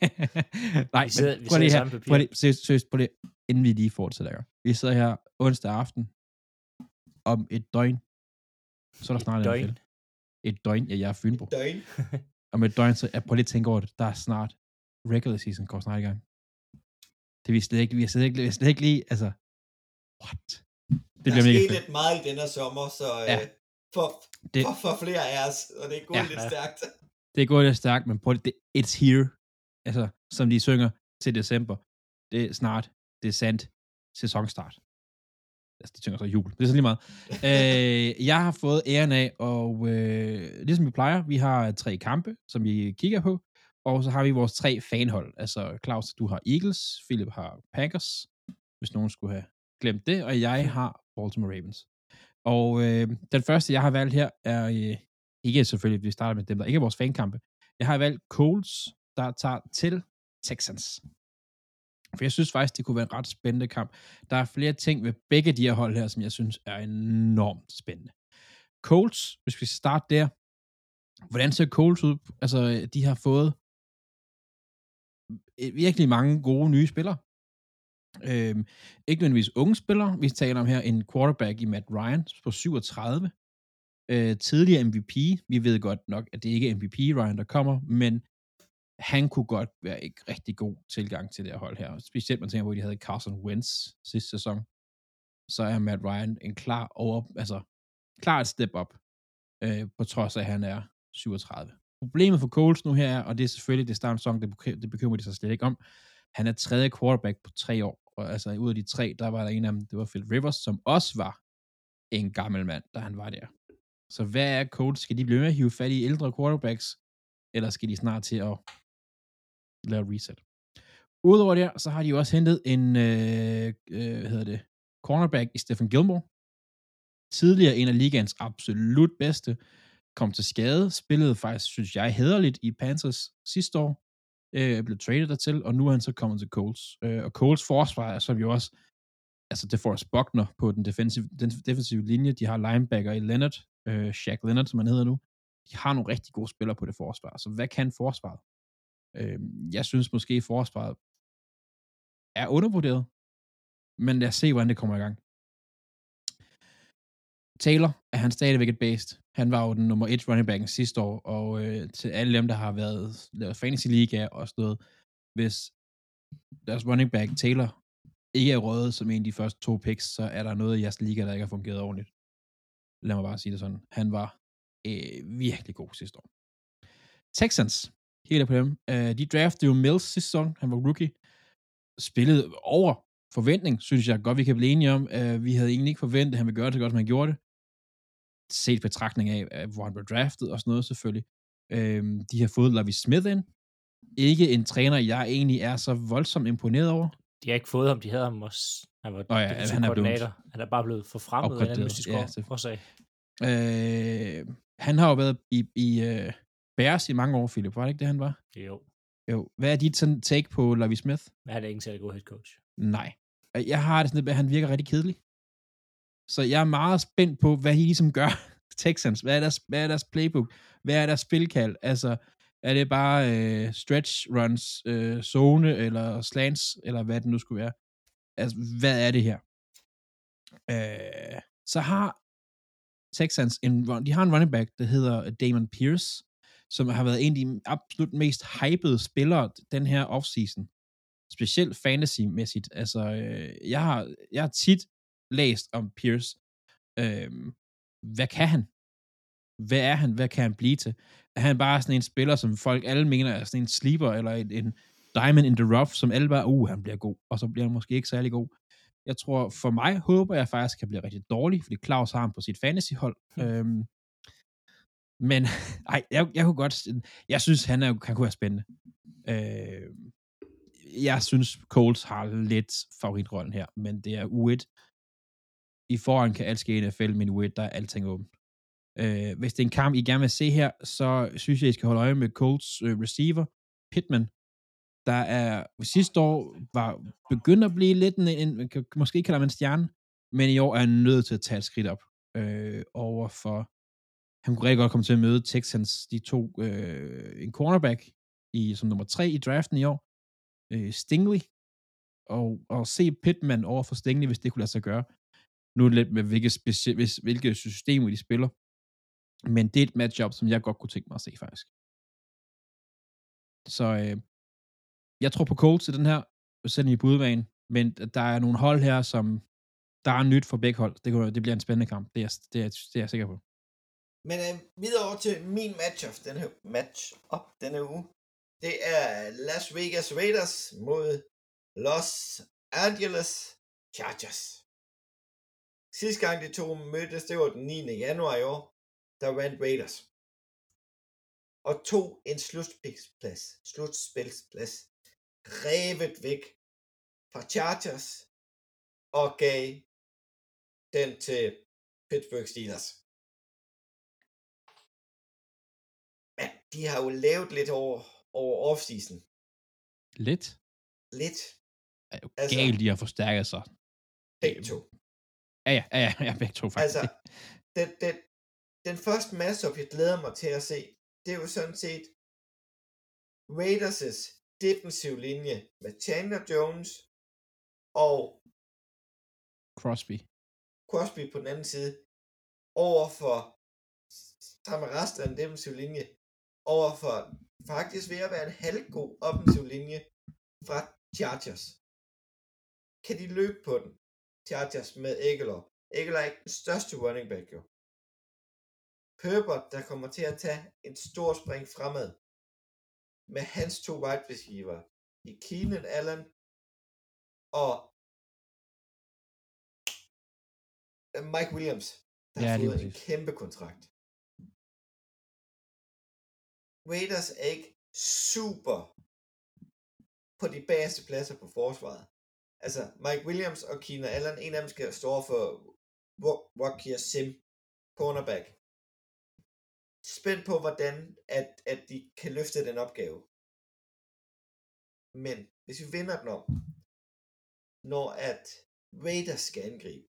Nej, Vi sidder- men vi prøv sidder lige her. samme papir. Prøv lige, seriøst, seriøst, prøv lige. inden vi lige fortsætter. Vi sidder her onsdag aften om et døgn. Så er der Et snart døgn. NFL. Et døgn, ja, jeg er Fynbo. Døgn. Om et døgn, så er på lidt tænke over det. Der er snart, regular season går snart i gang. Det vi slet ikke, vi er slet ikke, vi slet ikke lige, altså, what? Det bliver der mega fedt. lidt meget i den her sommer, så øh, Ja. for, Det- for, for flere af os, og det er gået Ja. lidt Ja. stærkt. Det er gået lidt stærkt, men prøv det- it's here. Altså, som de synger til december. Det er snart, det er sandt, sæsonstart. Altså, de synger så jul. Det er sådan lige meget. øh, jeg har fået æren af, og øh, ligesom vi plejer, vi har tre kampe, som vi kigger på, og så har vi vores tre fanhold. Altså, Claus, du har Eagles, Philip har Packers, hvis nogen skulle have glemt det, og jeg har Baltimore Ravens. Og øh, den første, jeg har valgt her, er øh, ikke selvfølgelig, vi starter med dem, der ikke er vores fankampe. Jeg har valgt Colts, der tager til Texans. For jeg synes faktisk, det kunne være en ret spændende kamp. Der er flere ting ved begge de her hold her, som jeg synes er enormt spændende. Colts, hvis vi starter der. Hvordan ser Colts ud? Altså, de har fået virkelig mange gode nye spillere. Øhm, ikke nødvendigvis unge spillere. Vi taler om her en quarterback i Matt Ryan på 37. Øh, tidligere MVP. Vi ved godt nok, at det ikke er MVP Ryan, der kommer, men han kunne godt være ikke rigtig god tilgang til det her hold her. Specielt man tænker på, at de havde Carson Wentz sidste sæson. Så er Matt Ryan en klar over, altså klar et step up, øh, på trods af, at han er 37. Problemet for Coles nu her er, og det er selvfølgelig, det starter sæson, det, det bekymrer de sig slet ikke om, han er tredje quarterback på tre år, og altså ud af de tre, der var der en af dem, det var Phil Rivers, som også var en gammel mand, da han var der. Så hvad er Colts? Skal de blive med at hive fat i ældre quarterbacks, eller skal de snart til at lave reset? Udover det, så har de jo også hentet en, øh, øh, hvad hedder det, cornerback i Stephen Gilmore. Tidligere en af ligaens absolut bedste, kom til skade, spillede faktisk, synes jeg, hederligt i Panthers sidste år, øh, blev traded dertil, og nu er han så kommet til Colts. Øh, og Colts forsvar er så jo også, altså det DeForest Buckner på den defensive, den defensive linje, de har linebacker i Leonard, øh, Shaq Leonard, som han hedder nu. De har nogle rigtig gode spillere på det forsvar, så hvad kan forsvaret? Øh, jeg synes måske, forsvaret er undervurderet, men lad os se, hvordan det kommer i gang. Taylor er han stadigvæk et based. Han var jo den nummer et running back sidste år, og øh, til alle dem, der har været lavet fantasy liga og sådan noget, hvis deres running back Taylor ikke er røget som en af de første to picks, så er der noget i jeres liga, der ikke har fungeret ordentligt. Lad mig bare sige det sådan. Han var øh, virkelig god sidste år. Texans, helt på dem. Uh, de draftede jo Mills sidste sæson. Han var rookie. Spillede over forventning, synes jeg godt, vi kan blive enige om. Uh, vi havde egentlig ikke forventet, at han ville gøre det så godt, som han gjorde det. Set betragtning af, hvor han blev draftet og sådan noget selvfølgelig. Uh, de har fået Lavi Smith ind. Ikke en træner, jeg egentlig er så voldsomt imponeret over. De har ikke fået ham, de havde ham også. Han var Nå ja, han er blevet. Han er bare blevet forfremmet af en opgraderet. mystisk Ja, årsag. Øh, han har jo været i, i uh, Bears i mange år, Philip. Var det ikke det, han var? Jo, Jo. Hvad er dit sådan take på Lavi Smith? han er ikke en særlig god head coach. Nej. Jeg har det sådan at han virker rigtig kedelig. Så jeg er meget spændt på, hvad de ligesom gør, Texans. Hvad er deres, hvad er deres playbook? Hvad er deres spilkald? Altså, er det bare øh, stretch runs, øh, zone, eller slants, eller hvad det nu skulle være? Altså, hvad er det her? Øh, så har Texans, en, de har en running back, der hedder Damon Pierce, som har været en af de absolut mest hypede spillere den her offseason specielt fantasy-mæssigt. Altså, øh, jeg, har, jeg har tit læst om Pierce. Øh, hvad kan han? Hvad er han? Hvad kan han blive til? Er han bare sådan en spiller, som folk alle mener er sådan en sleeper, eller en, en diamond in the rough, som alle bare, uh, han bliver god, og så bliver han måske ikke særlig god. Jeg tror, for mig håber jeg faktisk, at han bliver rigtig dårlig, fordi Claus har ham på sit fantasyhold. Hmm. Øhm, men, ej, jeg, jeg kunne godt, jeg synes, han, er, han kunne være spændende. Øh, jeg synes, Coles har lidt favoritrollen her, men det er U1. I foran kan alt ske i NFL, men U1, der er alting åbent. Øh, hvis det er en kamp, I gerne vil se her, så synes jeg, I skal holde øje med Coles øh, receiver, Pittman, der er sidste år var begyndt at blive lidt en, en, en måske kalder man en stjerne, men i år er han nødt til at tage et skridt op øh, over for han kunne rigtig godt komme til at møde Texans, de to, øh, en cornerback i, som nummer tre i draften i år, øh, Stingley, og, og se Pittman over for Stingley, hvis det kunne lade sig gøre. Nu er det lidt med, hvilke, speci- hvis, hvilke systemer de spiller. Men det er et matchup, som jeg godt kunne tænke mig at se, faktisk. Så øh, jeg tror på Colts i den her, selv i budvagen, men der er nogle hold her, som der er nyt for begge hold. Det, kunne, det bliver en spændende kamp. Det er, det er, det er jeg sikker på. Men øh, videre over til min match of den her match op denne uge. Det er Las Vegas Raiders mod Los Angeles Chargers. Sidste gang de to mødtes, det var den 9. januar i år, der vandt Raiders. Og tog en slutspilsplads, slutspilsplads, revet væk fra Chargers og gav den til Pittsburgh Steelers. De har jo lavet lidt over, over offseason. Lidt. Lidt. Er jo Altså- galt, de har forstærket sig. Begge to. Ja, ja, ja, ja, begge to faktisk. Altså, den, den, den første matchup, jeg glæder mig til at se, det er jo sådan set Raiders' defensiv linje med Chandler Jones og Crosby. Crosby på den anden side over for sammen resten af den defensiv linje over for faktisk ved at være en halvgod offensiv linje fra Chargers. Kan de løbe på den? Chargers med Egelor. Egelor er ikke den største running back jo. Herbert, der kommer til at tage en stor spring fremad med hans to wide receiver i Keenan Allen og Mike Williams, der Ja, har fået en kæmpe kontrakt. Raiders er ikke super på de bagerste pladser på forsvaret. Altså, Mike Williams og Keenan Allen, en af dem skal stå for Wakia Sim, cornerback. Spændt på, hvordan at, at de kan løfte den opgave. Men hvis vi vinder den om, når at Raiders skal angribe,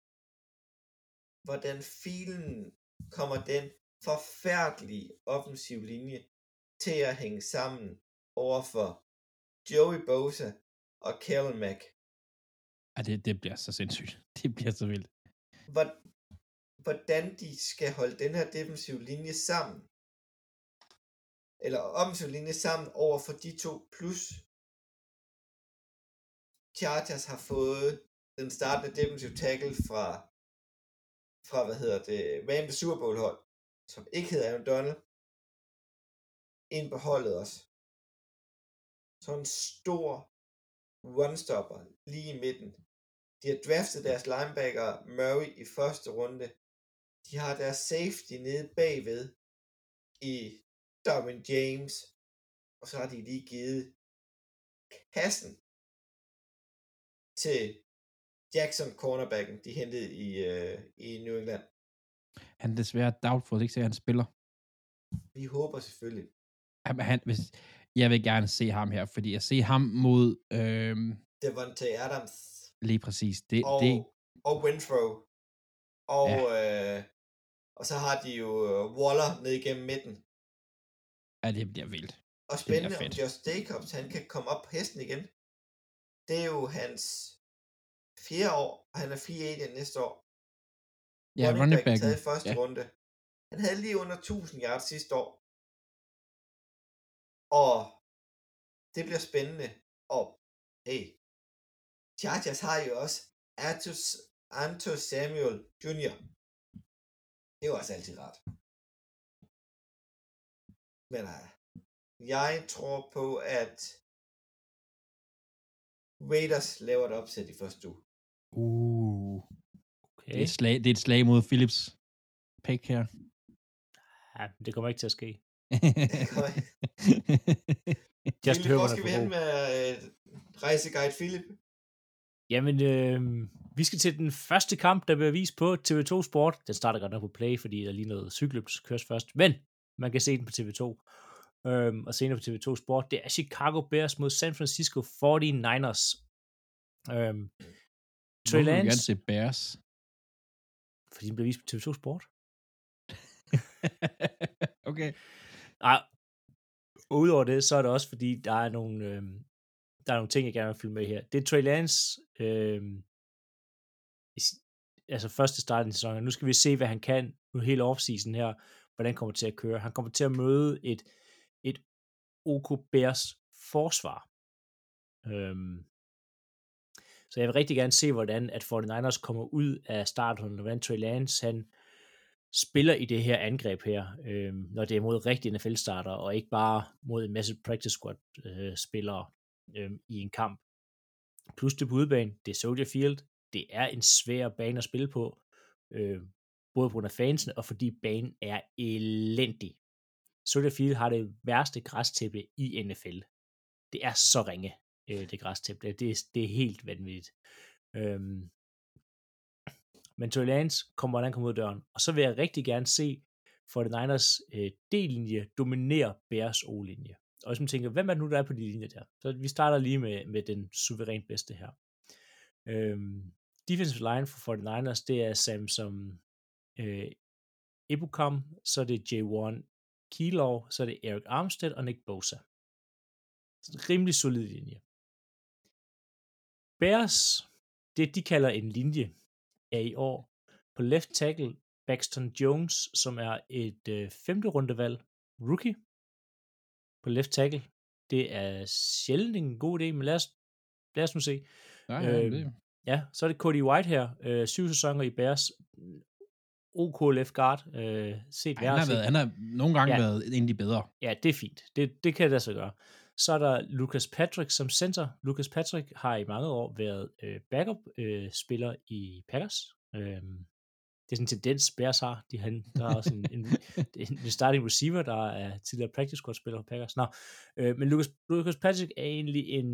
hvordan filen kommer den forfærdelige offensiv linje til at hænge sammen over for Joey Bosa og Kellen Mack. Ja, det, det bliver så sindssygt. Det bliver så vildt. Hvor- Hvordan de skal holde den her defensiv linje sammen, eller offensiv linje sammen over for de to, plus Chargers har fået den startende defensive tackle fra, fra hvad hedder det, Rams Super Bowl hold, som ikke hedder Aaron Donald, ind på holdet også. Så en stor run-stopper lige i midten. De har draftet deres linebacker Murray i første runde. De har deres safety nede bagved i Darwin James. Og så har de lige givet kassen til Jackson cornerbacken, de hentede i, øh, i New England. Han er desværre doubtful, ikke så han spiller. Vi håber selvfølgelig. Jamen, han, hvis, jeg vil gerne se ham her, fordi at se ham mod øhm, Devontae Adams lige præcis, det, og, det og Winfrow. Og, ja. øh, og så har de jo øh, Waller ned igennem midten. ja, det bliver vildt. Og spændende, om. Josh Jacobs, han kan komme op på hesten igen. Det er jo hans fjerde år, og han er free agent næste år. Ja, running back. taget i første ja. runde. Han havde lige under 1000 yards sidste år. Og det bliver spændende. Og hey, Chargers har jo også Artus, Anto Samuel Jr. Det er jo også altid rart. Men uh, jeg tror på, at Raiders laver et opsæt i første uge. Uh, Okay. det, er et slag, det er et slag mod Philips pick her. Ja, det kommer ikke til at ske. Just Philip, hvor hvad skal vi hen med øh, rejseguide Philip? Jamen, øh, vi skal til den første kamp, der bliver vist på TV2 Sport. Den starter godt nok på Play, fordi der er lige noget køres først. Men man kan se den på TV2. Øhm, og senere på TV2 Sport. Det er Chicago Bears mod San Francisco 49ers. Øhm, Trey Hvorfor vil du Lance, gerne se Bears. fordi den bliver vist på TV2 Sport. okay. Nej, udover det, så er det også fordi, der er nogle, øh, der er nogle ting, jeg gerne vil filme med her. Det er Trey Lance, øh, altså første start i sæsonen. Nu skal vi se, hvad han kan nu hele offseason her, hvordan kommer til at køre. Han kommer til at møde et, et OK Bears forsvar. Øhm, så jeg vil rigtig gerne se, hvordan at 49ers kommer ud af starthunden, og hvordan Trey Lance, han spiller i det her angreb her, øh, når det er mod rigtige NFL-starter, og ikke bare mod en masse practice squad-spillere øh, øh, i en kamp. Plus det på udebane, det er Soldier Field, det er en svær bane at spille på, øh, både på grund af fansene, og fordi banen er elendig. Soldier Field har det værste græstæppe i NFL. Det er så ringe, øh, det græstæppe. Det, det er helt vanvittigt. Øhm, men Trey Lance kommer, hvordan kommer ud af døren. Og så vil jeg rigtig gerne se for the Niners øh, D-linje dominere Bears O-linje. Og hvis man tænker, hvem er det nu, der er på de linjer der? Så vi starter lige med, med den suverænt bedste her. Øhm, defensive line for 49ers, det er Sam som øh, Ebukam, så er det J1 Kilov, så er det Eric Armstead og Nick Bosa. Så en rimelig solid linje. Bears, det de kalder en linje, er i år på left tackle Baxton Jones, som er et øh, femte rundevalg rookie på left tackle. Det er sjældent en god idé, men lad os, lad os nu se. Ja, øh, det. ja, så er det Cody White her, øh, syv sæsoner i Bears, OK left guard, øh, set Ej, han, har været, han har nogle gange ja. været egentlig bedre. Ja, det er fint. Det, det kan det så gøre. Så er der Lucas Patrick som center. Lucas Patrick har i mange år været øh, backup-spiller øh, i Packers. Øh, det er sådan en tendens, Bears har. De, han, der er også en, en, en, starting receiver, der er tidligere practice squad spiller på Packers. Nå, øh, men Lucas, Lucas Patrick er egentlig en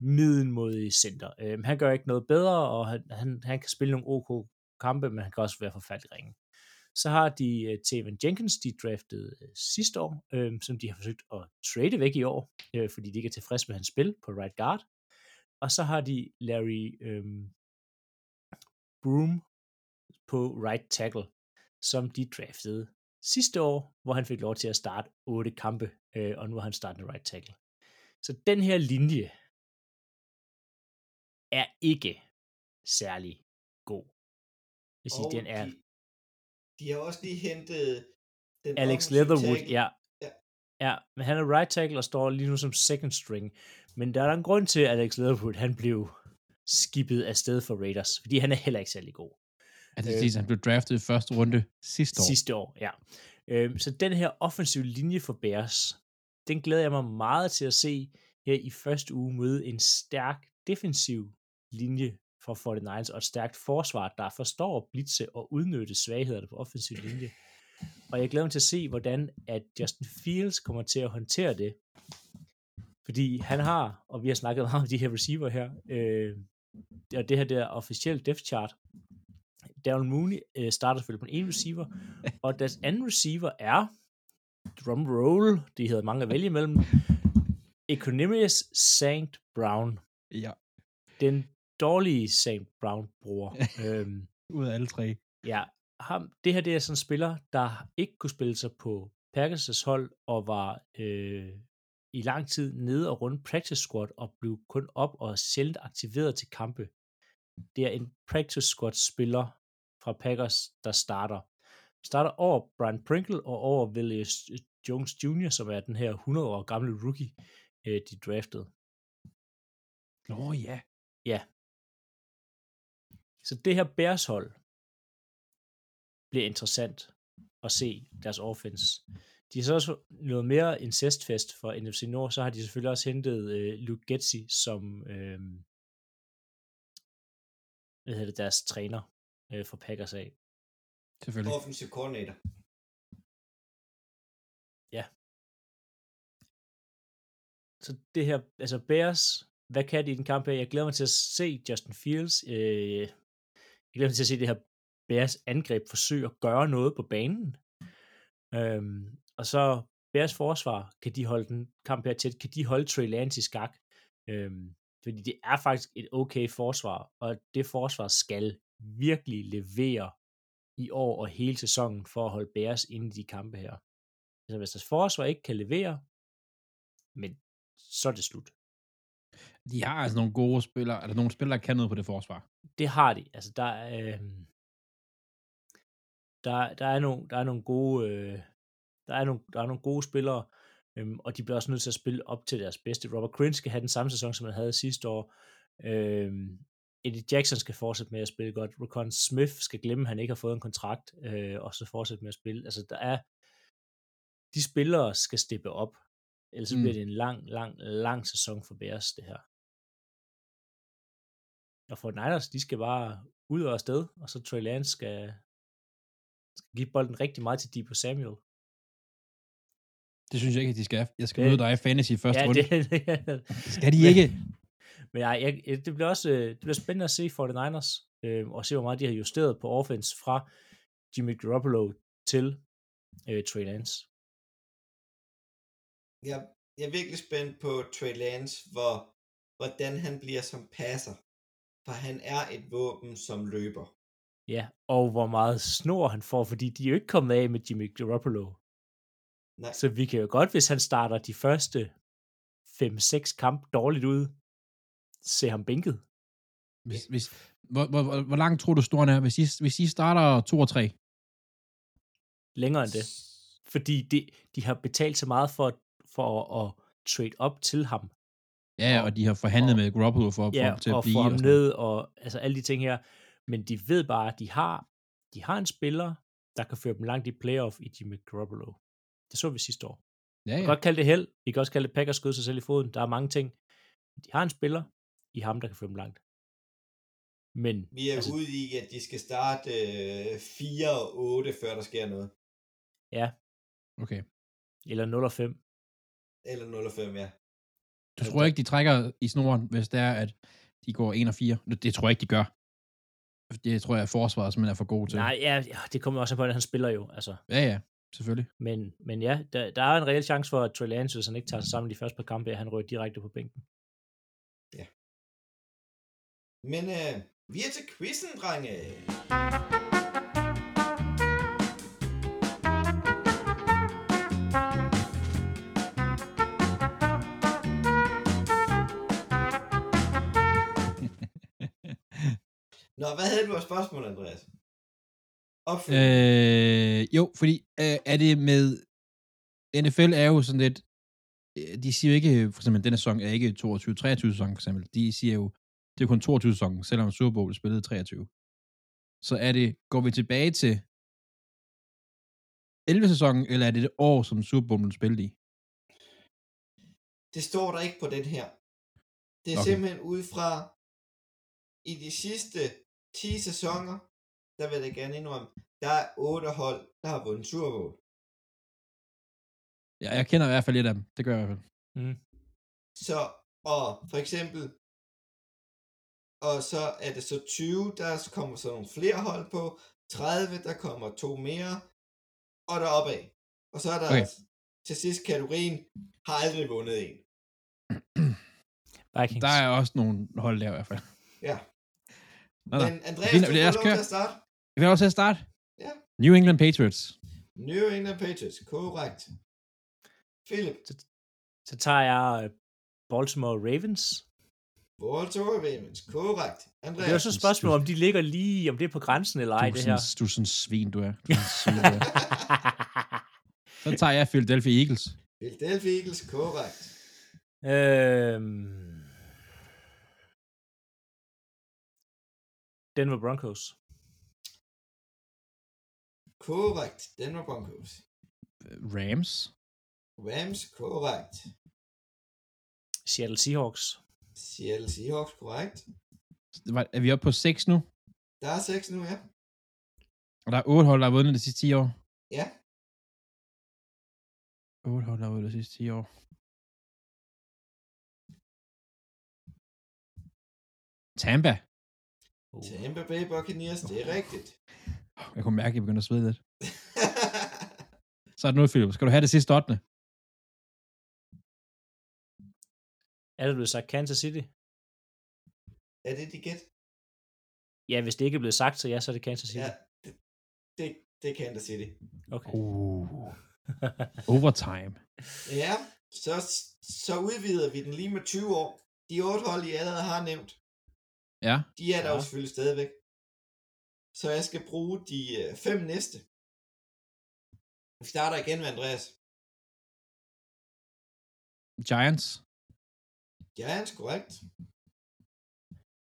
middelmodig center. Øh, han gør ikke noget bedre, og han, han, han kan spille nogle OK kampe, men han kan også være forfærdelig ringe. Så har de uh, Taven Jenkins, de draftede uh, sidste år, uh, som de har forsøgt at trade væk i år, uh, fordi de ikke er tilfredse med hans spil på right guard. Og så har de Larry um, Broom på right tackle, som de draftede sidste år, hvor han fik lov til at starte otte kampe, uh, og nu har han startet right tackle. Så den her linje er ikke særlig god. Jeg siger, den er... De, de har også lige hentet den Alex Leatherwood, ja. ja. Ja, men han er right tackle og står lige nu som second string. Men der er en grund til, at Alex Leatherwood, han blev skibet afsted for Raiders, fordi han er heller ikke særlig god. Er det øh, han blev draftet i første runde sidste år? Sidste år, ja. Øh, så den her offensiv linje for Bears, den glæder jeg mig meget til at se her i første uge møde en stærk defensiv linje for 49ers og et stærkt forsvar, der forstår at blitse og udnytte svaghederne på offensiv linje. Og jeg glæder mig til at se, hvordan at Justin Fields kommer til at håndtere det. Fordi han har, og vi har snakket meget om de her receiver her, øh, og det her der officielle depth chart, Darren Mooney øh, starter selvfølgelig på en ene receiver, og deres anden receiver er, drum roll, de hedder mange at vælge imellem, Economius St. Brown. Ja. Den dårlige St. Brown bror. øhm, Ud af alle tre. Ja, ham, det her det er sådan en spiller, der ikke kunne spille sig på Packers' hold, og var øh, i lang tid nede og rundt practice squad, og blev kun op og sjældent aktiveret til kampe. Det er en practice squad spiller fra Packers, der starter. Starter over Brian Pringle og over Willis Jones Jr., som er den her 100 år gamle rookie, øh, de draftede. Nå ja. Ja, så det her Bears hold bliver interessant at se deres offense. De har så også noget mere incestfest for NFC Nord, så har de selvfølgelig også hentet øh, Luke Getzi som øh, hvad hedder det, deres træner øh, for Packers af. Selvfølgelig. Offensive coordinator. Ja. Så det her, altså Bears, hvad kan de i den kamp her? Jeg glæder mig til at se Justin Fields. Øh, jeg glæder mig til at se det her Bears angreb forsøge at gøre noget på banen. Øhm, og så Bears forsvar, kan de holde den kamp her tæt, kan de holde Trey Lance i skak. Øhm, fordi det er faktisk et okay forsvar, og det forsvar skal virkelig levere i år og hele sæsonen for at holde Bears inde i de kampe her. Altså hvis deres forsvar ikke kan levere, men så er det slut. De har altså nogle gode spillere, eller nogle spillere, der kan noget på det forsvar. Det har de. Altså, der, øh, der, der, er nogle, der er nogle gode, øh, der er nogle, der er nogle gode spillere, øhm, og de bliver også nødt til at spille op til deres bedste. Robert Quinn skal have den samme sæson, som han havde sidste år. Øhm, Eddie Jackson skal fortsætte med at spille godt. Rokon Smith skal glemme, at han ikke har fået en kontrakt, øh, og så fortsætte med at spille. Altså, der er, de spillere skal steppe op, ellers. Mm. bliver det en lang, lang, lang sæson for Bears, det her. Og for Niners, de skal bare ud og afsted, og så Trey Lance skal, skal give bolden rigtig meget til Debo Samuel. Det synes jeg ikke, at de skal. Jeg skal møde dig i fantasy i første ja, runde. det, Det skal de Men- ikke. Men jeg, jeg, det bliver også øh, det bliver spændende at se for the Niners, øh, og se, hvor meget de har justeret på offense fra Jimmy Garoppolo til øh, Trey Lance. Jeg, jeg er virkelig spændt på Trey Lance, hvor, hvordan han bliver som passer. For han er et våben som løber. Ja, og hvor meget snor han får, fordi de er jo ikke kommet af med Jimmy Garoppolo. Nej. Så vi kan jo godt, hvis han starter de første 5-6 kampe dårligt ud, se ham bænket. Hvis, hvis, hvor, hvor, hvor, hvor langt tror du, Storen er? Hvis I, hvis I starter 2 og 3, Længere end det. Fordi de, de har betalt så meget for, for at, at trade op til ham. Ja, og, Og- de har forhandlet og- med Garoppolo for, for ja, til at og blive. få ham og sådan noget. ned, og altså alle de ting her. Men de ved bare, at de har, de har en spiller, der kan føre dem langt i playoff i Jimmy Garoppolo. Det så vi sidste år. Ja, Vi kan ja. godt kalde det held. Vi kan også kalde det Packers skød sig selv i foden. Der er mange ting. De har en spiller i ham, der kan føre dem langt. Men Vi er altså, ude i, at de skal starte øh, 4 og 8, før der sker noget. ja, Okay. eller 0 og 5. Eller 0 og 5, ja. Du tror ikke, de trækker i snoren, hvis det er, at de går 1 og 4? Det, tror jeg ikke, de gør. Det tror jeg, at forsvaret simpelthen er for god til. Nej, ja, ja, det kommer også på, at han spiller jo. Altså. Ja, ja, selvfølgelig. Men, men ja, der, der er en reel chance for, at Trey Lance, hvis han ikke tager sig sammen de første par kampe, at han rører direkte på bænken. Men øh, vi er til quizzen, drenge. Nå, hvad havde du af spørgsmål, Andreas? Opfølgende. øh, jo, fordi øh, er det med... NFL er jo sådan lidt... øh, De siger jo ikke, for eksempel, denne sæson er ikke 22-23 sæson, for eksempel. De siger jo, det er kun 22 sæson, selvom Super Bowl spillede 23. Så er det, går vi tilbage til 11 sæsonen, eller er det det år, som Super Bowl spillet i? Det står der ikke på den her. Det er okay. simpelthen ud fra, i de sidste 10 sæsoner, der vil jeg gerne indrømme, der er 8 hold, der har vundet Super Bowl. Ja, jeg kender i hvert fald lidt af dem. Det gør jeg i hvert fald. Mm. Så, og for eksempel, og så er det så 20, der kommer så nogle flere hold på, 30, der kommer to mere, og der opad. Og så er der okay. til sidst kategorien, har aldrig vundet en. Vikings. Der er også nogle hold der i hvert fald. Ja. Nå, nå. Men Andreas, Fint, du får lov til at starte. Jeg vil også til at starte. Ja. New England Patriots. New England Patriots, korrekt. Philip, Så tager jeg øh, Baltimore Ravens. Baltimore Ravens, korrekt. Det Andreas, er jo så et spørgsmål, om de ligger lige, om det er på grænsen eller ej, du, er det sådan, her. du er sådan en svin, du er. Du er svin, du er. Så tager jeg Philadelphia Eagles. Philadelphia Eagles, korrekt. øhm... Denver Broncos. Korrekt. Denver Broncos. Rams. Rams, korrekt. Seattle Seahawks. Seattle Seahawks, korrekt. Er vi oppe på 6 nu? Der er seks nu, ja. Og der er 8 hold, der har vundet de sidste 10 år. Ja. 8 hold, der har vundet de sidste 10 år. Tampa. Uh. Tampa Bay Buccaneers, det er rigtigt. Jeg kunne mærke, at jeg begynder at svede lidt. Så er det nu, Philip. Skal du have det sidste 8. Er det blevet sagt Kansas City? er det de gæt? Ja, hvis det ikke er blevet sagt, så ja, så er det Kansas City. Ja, det, det, det er Kansas City. Okay. Uh. Overtime. Ja, så, så udvider vi den lige med 20 år. de otte hold, I allerede har nævnt, Ja. de er der jo Ja. selvfølgelig stadigvæk. Så jeg skal bruge de øh, fem næste. Vi starter igen med Andreas. Giants. Giants, korrekt.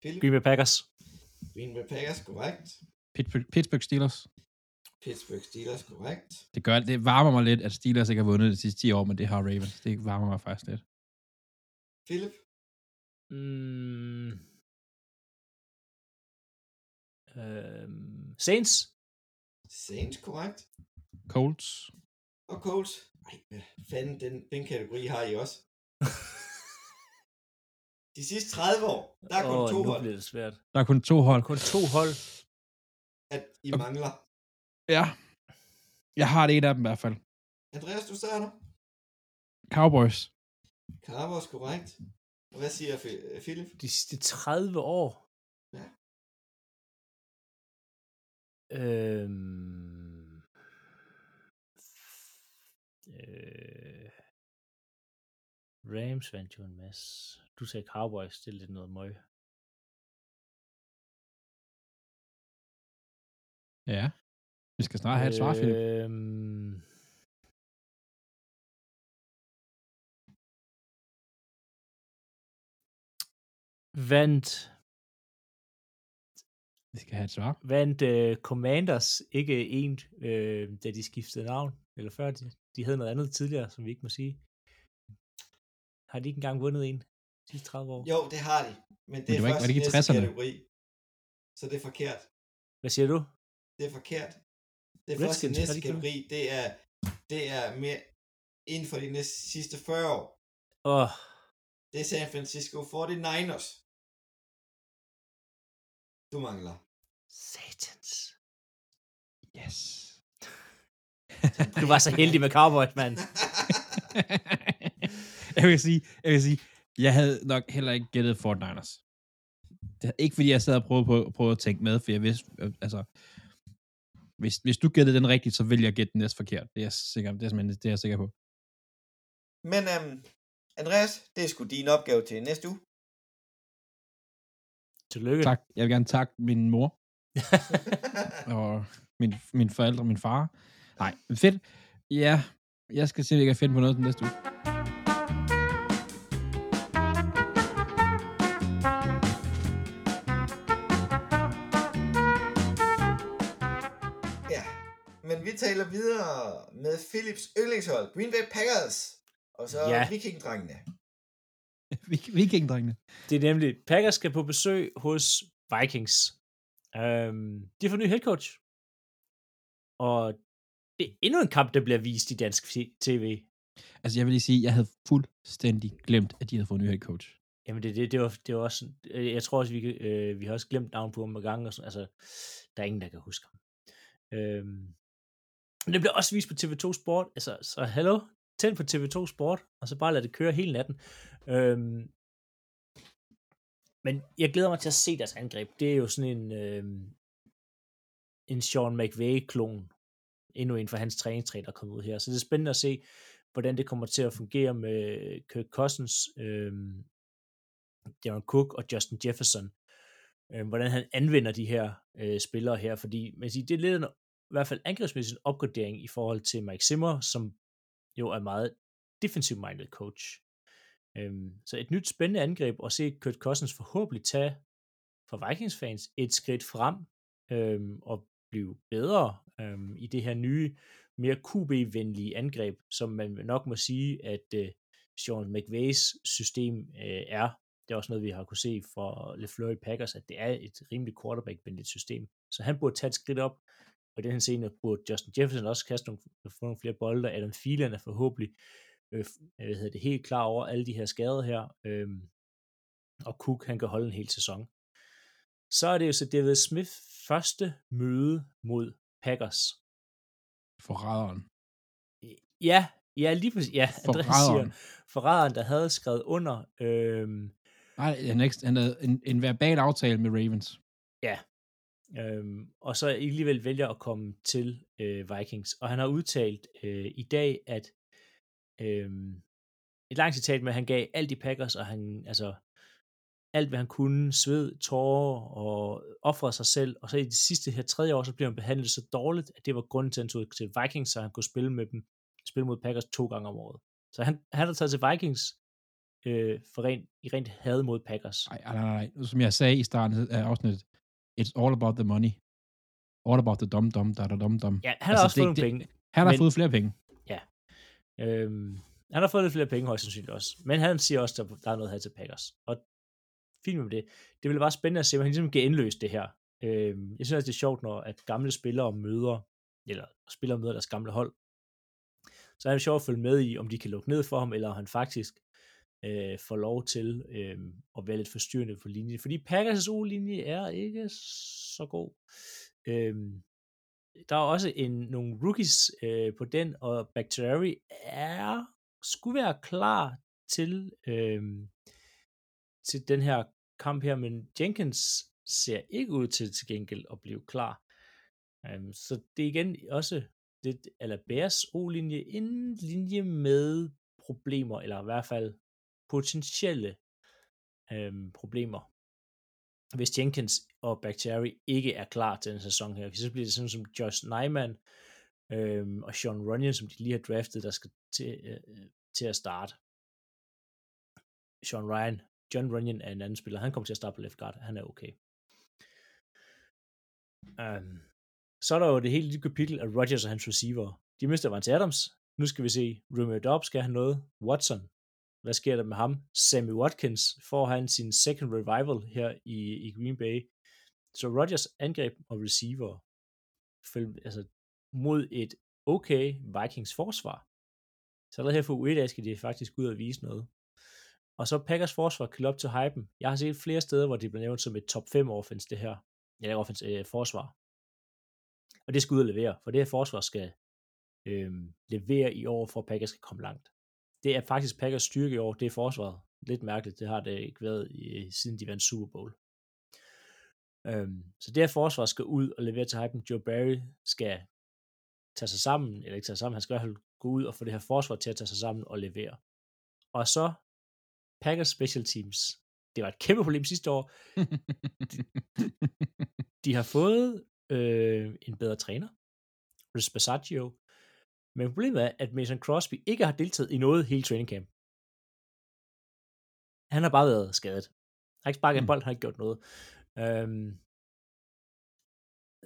Philip, Green Bay Packers. Green Bay Packers, korrekt. Pittsburgh, Pittsburgh Steelers. Pittsburgh Steelers, korrekt. Det, gør, det varmer mig lidt, at Steelers ikke har vundet de sidste 10 år, men det har Ravens. Det varmer mig faktisk lidt. Philip, Mm. Øhm, Saints. Saints, korrekt. Colts. Og Colts. Ej, hvad fanden, den, den kategori har I også. De sidste 30 år, der er kun Åh, to nu hold, bliver det svært. Der er kun to hold. Kun to hold. at I Okay. mangler. Ja. Jeg har det et af dem i hvert fald. Andreas, du starter. Cowboys. Cowboys, korrekt. Og hvad siger Philip? De sidste 30 år. Øhm, øh, Rams vandt jo en masse. Du sagde Cowboys, det er lidt noget møg. Ja. Vi skal snart have et svar, Philip. Øhm, vandt, Vi skal have et svar. vandt uh, Commanders ikke en, øh, da de skiftede navn, eller før de, de havde noget andet tidligere, som vi ikke må sige. Har de ikke engang vundet en de sidste 30 år? Jo, det har de. Men det Men er det var ikke- først var det ikke i næste 60'erne? kategori. Så det er forkert. Hvad siger du? Det er forkert. Det er Redskins, først i næste de ikke kategori. Det er, det er mere inden for de næste, sidste 40 år. Åh, oh, Det er San Francisco 49ers. Du mangler. satans. Yes. Du var så heldig med Cowboys, mand. jeg vil sige, jeg vil sige, jeg havde nok heller ikke gættet Fort Niners. Det er ikke fordi, jeg sad og prøvede, på, prøvede at tænke med, for jeg vidste, øh, altså, hvis, hvis du gættede den rigtigt, så vil jeg gætte den næste forkert. Det er jeg sikker, det er, det er jeg sikker på. Men øhm, Andreas, det er sgu din opgave til næste uge. Tillykke. Tak. Jeg vil gerne takke min mor og min, min forældre og min far. Nej, fedt. Ja, jeg skal se, om jeg kan finde på noget til næste uge. ja, men vi taler videre med Philips yndlingshold, Green Bay Packers. Og så ja. Vikingdrengene. Vi- Vikingdrengene. Det er nemlig, Packers skal på besøg hos Vikings. Øhm, de får ny head coach. Og det er endnu en kamp, der bliver vist i dansk tv. Altså, jeg vil lige sige, jeg havde fuldstændig glemt, at de havde fået en ny head coach. Jamen, det, det, det, var, det var også, øh, jeg tror også, vi, øh, vi har også glemt navn på ham gange, og sådan, altså, der er ingen, der kan huske ham. Øhm, men det bliver også vist på TV2 Sport, altså, så hallo, tænd på TV2 Sport, og så bare lad det køre hele natten. Øhm, men jeg glæder mig til at se deres angreb. Det er jo sådan en, øhm, en Sean McVay-klon, endnu en for hans træningstræ, der er kommet ud her. Så det er spændende at se, hvordan det kommer til at fungere med Kirk Cousins, øhm, Darren Cook og Justin Jefferson. Øhm, hvordan han anvender de her øh, spillere her, fordi man siger, det er lidt en, i hvert fald angrebsmæssig en opgradering i forhold til Mike Zimmer, som jo er meget defensive-minded coach. Øhm, så et nyt spændende angreb, og se Kurt Cousins forhåbentlig tage for Vikings-fans et skridt frem, øhm, og blive bedre øhm, i det her nye, mere QB-venlige angreb, som man nok må sige, at øh, Sean McVays system øh, er. Det er også noget, vi har kunne se for LeFleur i Packers, at det er et rimelig quarterback-venligt system. Så han burde tage et skridt op, og i den her scene burde Justin Jefferson også kaste nogle, få nogle flere bolde. Adam Thielen er forhåbentlig øh, hvad hedder det, helt klar over alle de her skader her, øh, og Cook han kan holde en hel sæson. Så er det jo så David Smith første møde mod Packers. Forræderen. Ja, ja, lige præcis. Ja, Andreas siger, Forræderen. forræderen, der havde skrevet under. Øh, Nej, han, han havde en, en verbal aftale med Ravens. Ja. Øhm, og så alligevel vælger at komme til øh, Vikings. Og han har udtalt øh, i dag, at øh, et langt citat med, at han gav alt i Packers, og han, altså, alt, hvad han kunne, sved, tårer og offrede sig selv, og så i de sidste her tredje år, så blev han behandlet så dårligt, at det var grunden til, at han tog til Vikings, så han kunne spille med dem, spille mod Packers to gange om året. Så han, han har taget til Vikings øh, for rent, i rent had mod Packers. Nej, nej, nej. Som jeg sagde i starten af afsnittet, it's all about the money. All about the dum-dum, da da dum-dum. Ja, han har Altså, også det- fået nogle det- penge. Han har Men- fået flere penge. Øhm, han har fået lidt flere penge højst sandsynligt også. Men han siger også, at der er noget her til Packers. Og fint med det. Det ville være spændende at se, om han ligesom kan indløse det her. Øhm, jeg synes også, det er sjovt, når at gamle spillere møder, eller spillere møder deres gamle hold. Så er det sjovt at følge med i, om de kan lukke ned for ham, eller om han faktisk øh, får lov til øh, at være lidt forstyrrende på linjen. Fordi Packers' O-linje er ikke så god. Øhm, der er også en, nogle rookies øh, på den, og Bakhtiari er, skulle være klar til, øh, til den her kamp her, men Jenkins ser ikke ud til til gengæld at blive klar. Um, så det er igen også lidt, eller Bears O-linje, en linje med problemer, eller i hvert fald potentielle øh, problemer hvis Jenkins og Bakhtiari ikke er klar til den sæson her. Så bliver det sådan som Josh Nyman øhm, og Sean Runyon, som de lige har draftet, der skal til, øh, øh, til at starte. Sean Ryan, John Runyon er en anden spiller. Han kommer til at starte på left guard. Han er okay. Um, så er der jo det hele lille kapitel af Rodgers og hans receiver. De mister Vance Adams. Nu skal vi se, Romeo Dobbs skal have noget. Watson, hvad sker der med ham? Sammy Watkins får han sin second revival her i, i Green Bay. Så Rodgers angreb og receiver altså, mod et okay Vikings forsvar. Så allerede her for u skal de faktisk ud og vise noget. Og så Packers forsvar kan op til hypen. Jeg har set flere steder, hvor det bliver nævnt som et top 5 offense, det her. Ja, offense, øh, forsvar. Og det skal ud og levere, for det her forsvar skal øh, levere i år, for at Packers skal komme langt det er faktisk Packers styrke i år, det er forsvaret. Lidt mærkeligt, det har det ikke været i, siden de vandt Super Bowl. Øhm, så det her forsvar skal ud og levere til hypen. Joe Barry skal tage sig sammen, eller ikke tage sig sammen, han skal i hvert fald gå ud og få det her forsvar til at tage sig sammen og levere. Og så Packers Special Teams. Det var et kæmpe problem sidste år. De har fået øh, en bedre træner, Chris Basaccio, men problemet er, at Mason Crosby ikke har deltaget i noget hele training camp. Han har bare været skadet. Han har ikke sparket en Mm. bold, han har ikke gjort noget. Øhm,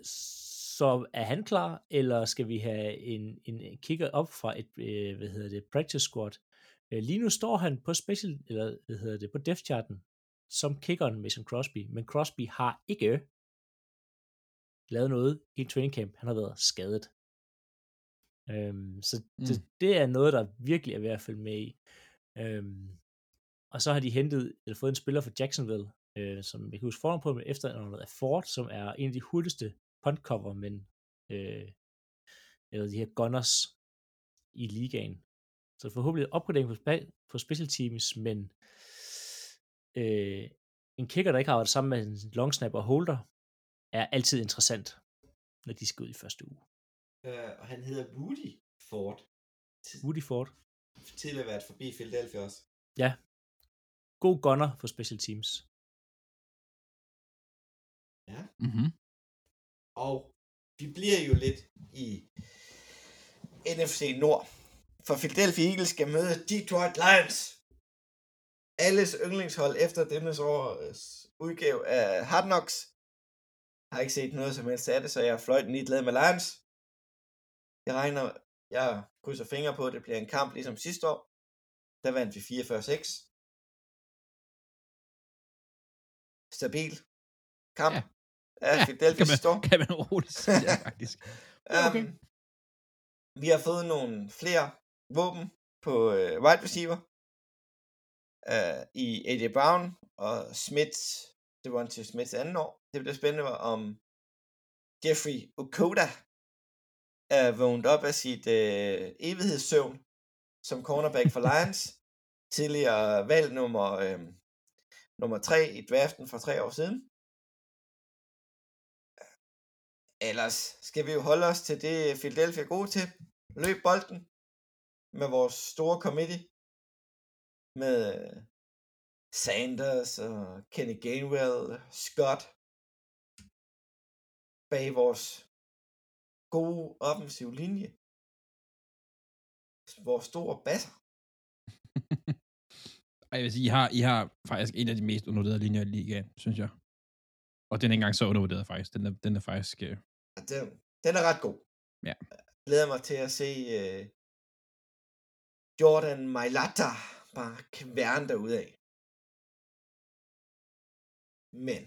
så er han klar, eller skal vi have en, en kigger op fra et, øh, hvad hedder det, practice squad? Øh, lige nu står han på special, eller hvad hedder det, på depth charten, som kickeren Mason Crosby, men Crosby har ikke lavet noget i training camp. Han har været skadet. Øhm, så mm. det, det er noget, der virkelig er værd at følge med i. Øhm, og så har de hentet, eller fået en spiller fra Jacksonville, øh, som jeg kan huske foran på, med efter noget af Ford, som er en af de hurtigste puntcover, men øh, eller de her gunners i ligaen. Så forhåbentlig en opgradering på, på special teams, men øh, en kicker, der ikke har været sammen med en long snapper og holder, er altid interessant, når de skal ud i første uge. Uh, og han hedder Woody Ford. Woody Ford. Tidligere været forbi Philadelphia også. Ja. God gunner for special teams. Ja. Mm-hmm. Og vi bliver jo lidt i NFC Nord. For Philadelphia Eagles skal møde Detroit Lions. Alles yndlingshold efter denne års udgave af Hard Knocks. Jeg har ikke set noget som helst af det, så jeg er fløjten glad med Lions. Jeg regner, jeg krydser fingre på, at det bliver en kamp ligesom sidste år. Der vandt vi 44-6. Stabil kamp. Ja. Ja, Philadelphia kan man, sidste år. kan man roligt sige, ja, faktisk. okay. Um, vi har fået nogle flere våben på uh, wide receiver. Uh, I AJ Brown og Smith. Det var til Smiths anden år. Det bliver spændende om Jeffrey Okoda er vågnet op af sit uh, evighedssøvn som cornerback for Lions. Tidligere valg nummer, uh, nummer 3 i draften for tre år siden. Ellers skal vi jo holde os til det, Philadelphia er gode til. Løb bolden med vores store committee. Med øh, Sanders og Kenny Gainwell, Scott, bag vores gode offensiv linje. Vores store basser. Ej, jeg vil sige, I har, I har faktisk en af de mest undervurderede linjer i ligaen, synes jeg. Og den er ikke engang så undervurderet, faktisk. Den er, den er faktisk... Øh, den, den er ret god. Ja. Jeg glæder mig til at se uh, Jordan Mailata bare kværne derudad. Men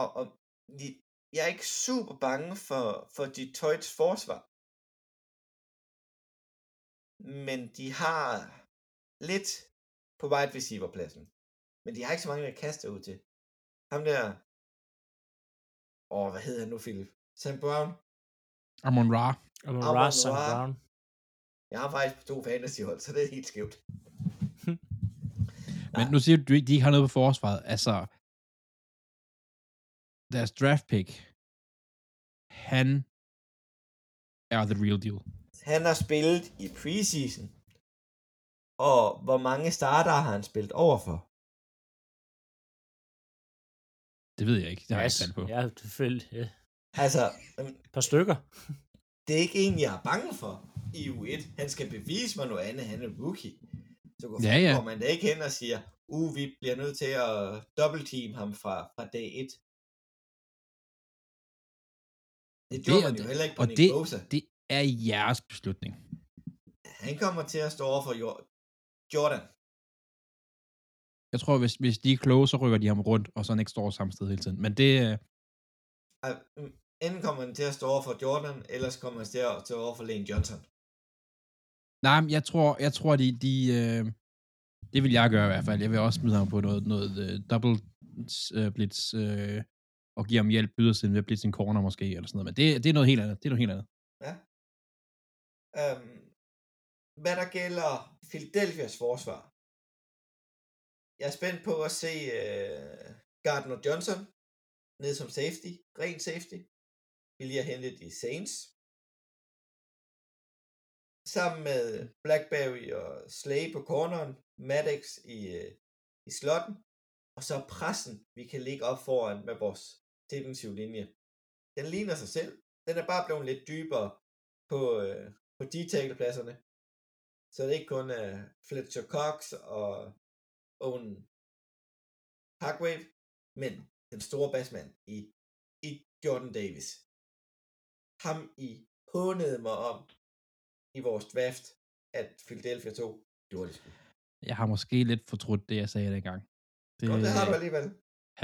og, og jeg er ikke super bange for, for Detroits forsvar. Men de har lidt på wide receiver-pladsen. Men de har ikke så mange at kaste ud til. Ham der... Åh, hvad hedder han nu, Philip? Sam Brown? Amon Ra. Amon Amon Ra. Ra. Brown. Jeg har faktisk to fantasyhold, så det er helt skævt. Men nu siger du, de ikke har noget på forsvaret. Altså, deres draft pick, han er the real deal. Han har spillet i preseason. Og hvor mange starter har han spillet overfor? Det ved jeg ikke. Det har jeg Yes. ikke tal på. Ja, selvfølgelig. Ja. Altså, Et par stykker. det er ikke en, jeg er bange for i U1. Han skal bevise mig noget andet. Han er rookie. Så går, Ja, ja. går man da ikke hen og siger, uh, vi bliver nødt til at double team ham fra, fra dag 1. Det gjorde er man jo det. heller ikke på Og Nick det, Bosa. det er jeres beslutning. Han kommer til at stå over for Jor- Jordan. Jeg tror, hvis, hvis de er kloge, så rykker de ham rundt, og så han ikke står samme sted hele tiden. Men det, øh, mm, Enten kommer han til at stå over for Jordan, ellers kommer han til at stå over for Lane Johnson. nej, men jeg tror, jeg tror de, de øh, det vil jeg gøre i hvert fald. Jeg vil også smide ham på noget, noget uh, double uh, blitz, uh, og give ham hjælp ydersiden ved at blitz en corner måske, eller sådan noget. Men det, det er noget helt andet. Det er noget helt andet. Ja. Øhm, hvad der gælder Philadelphias forsvar. Jeg er spændt på at se øh, Gardner Johnson ned som safety, ren safety. Vi lige har hentet i Saints. Sammen med Blackberry og Slay på corneren, Maddox i, øh, i slotten, og så pressen, vi kan ligge op foran med vores defensive linje. Den ligner sig selv. Den er bare blevet lidt dybere på, øh, på detailpladserne. Så det er ikke kun uh, Fletcher Cox og Owen Hargrave, men den store bassmand i, i Jordan Davis. Ham i hånede mig om i vores draft, at Philadelphia 2 gjorde det. Jeg har måske lidt fortrudt det, jeg sagde dengang. Det, Og det har du alligevel.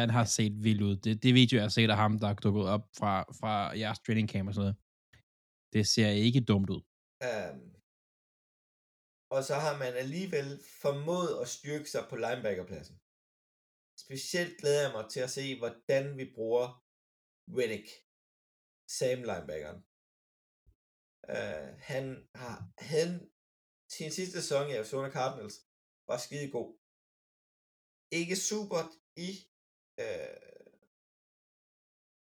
Han har set vild ud. Det, det video, jeg har set af ham, der er dukket op fra, fra jeres training camp og sådan noget, det ser ikke dumt ud. Um, og så har man alligevel formået at styrke sig på linebackerpladsen. Specielt glæder jeg mig til at se, hvordan vi bruger Reddick, Sam linebackeren. Uh, han har han sin sidste sæson i Arizona Cardinals var skide god. Ikke super i uh,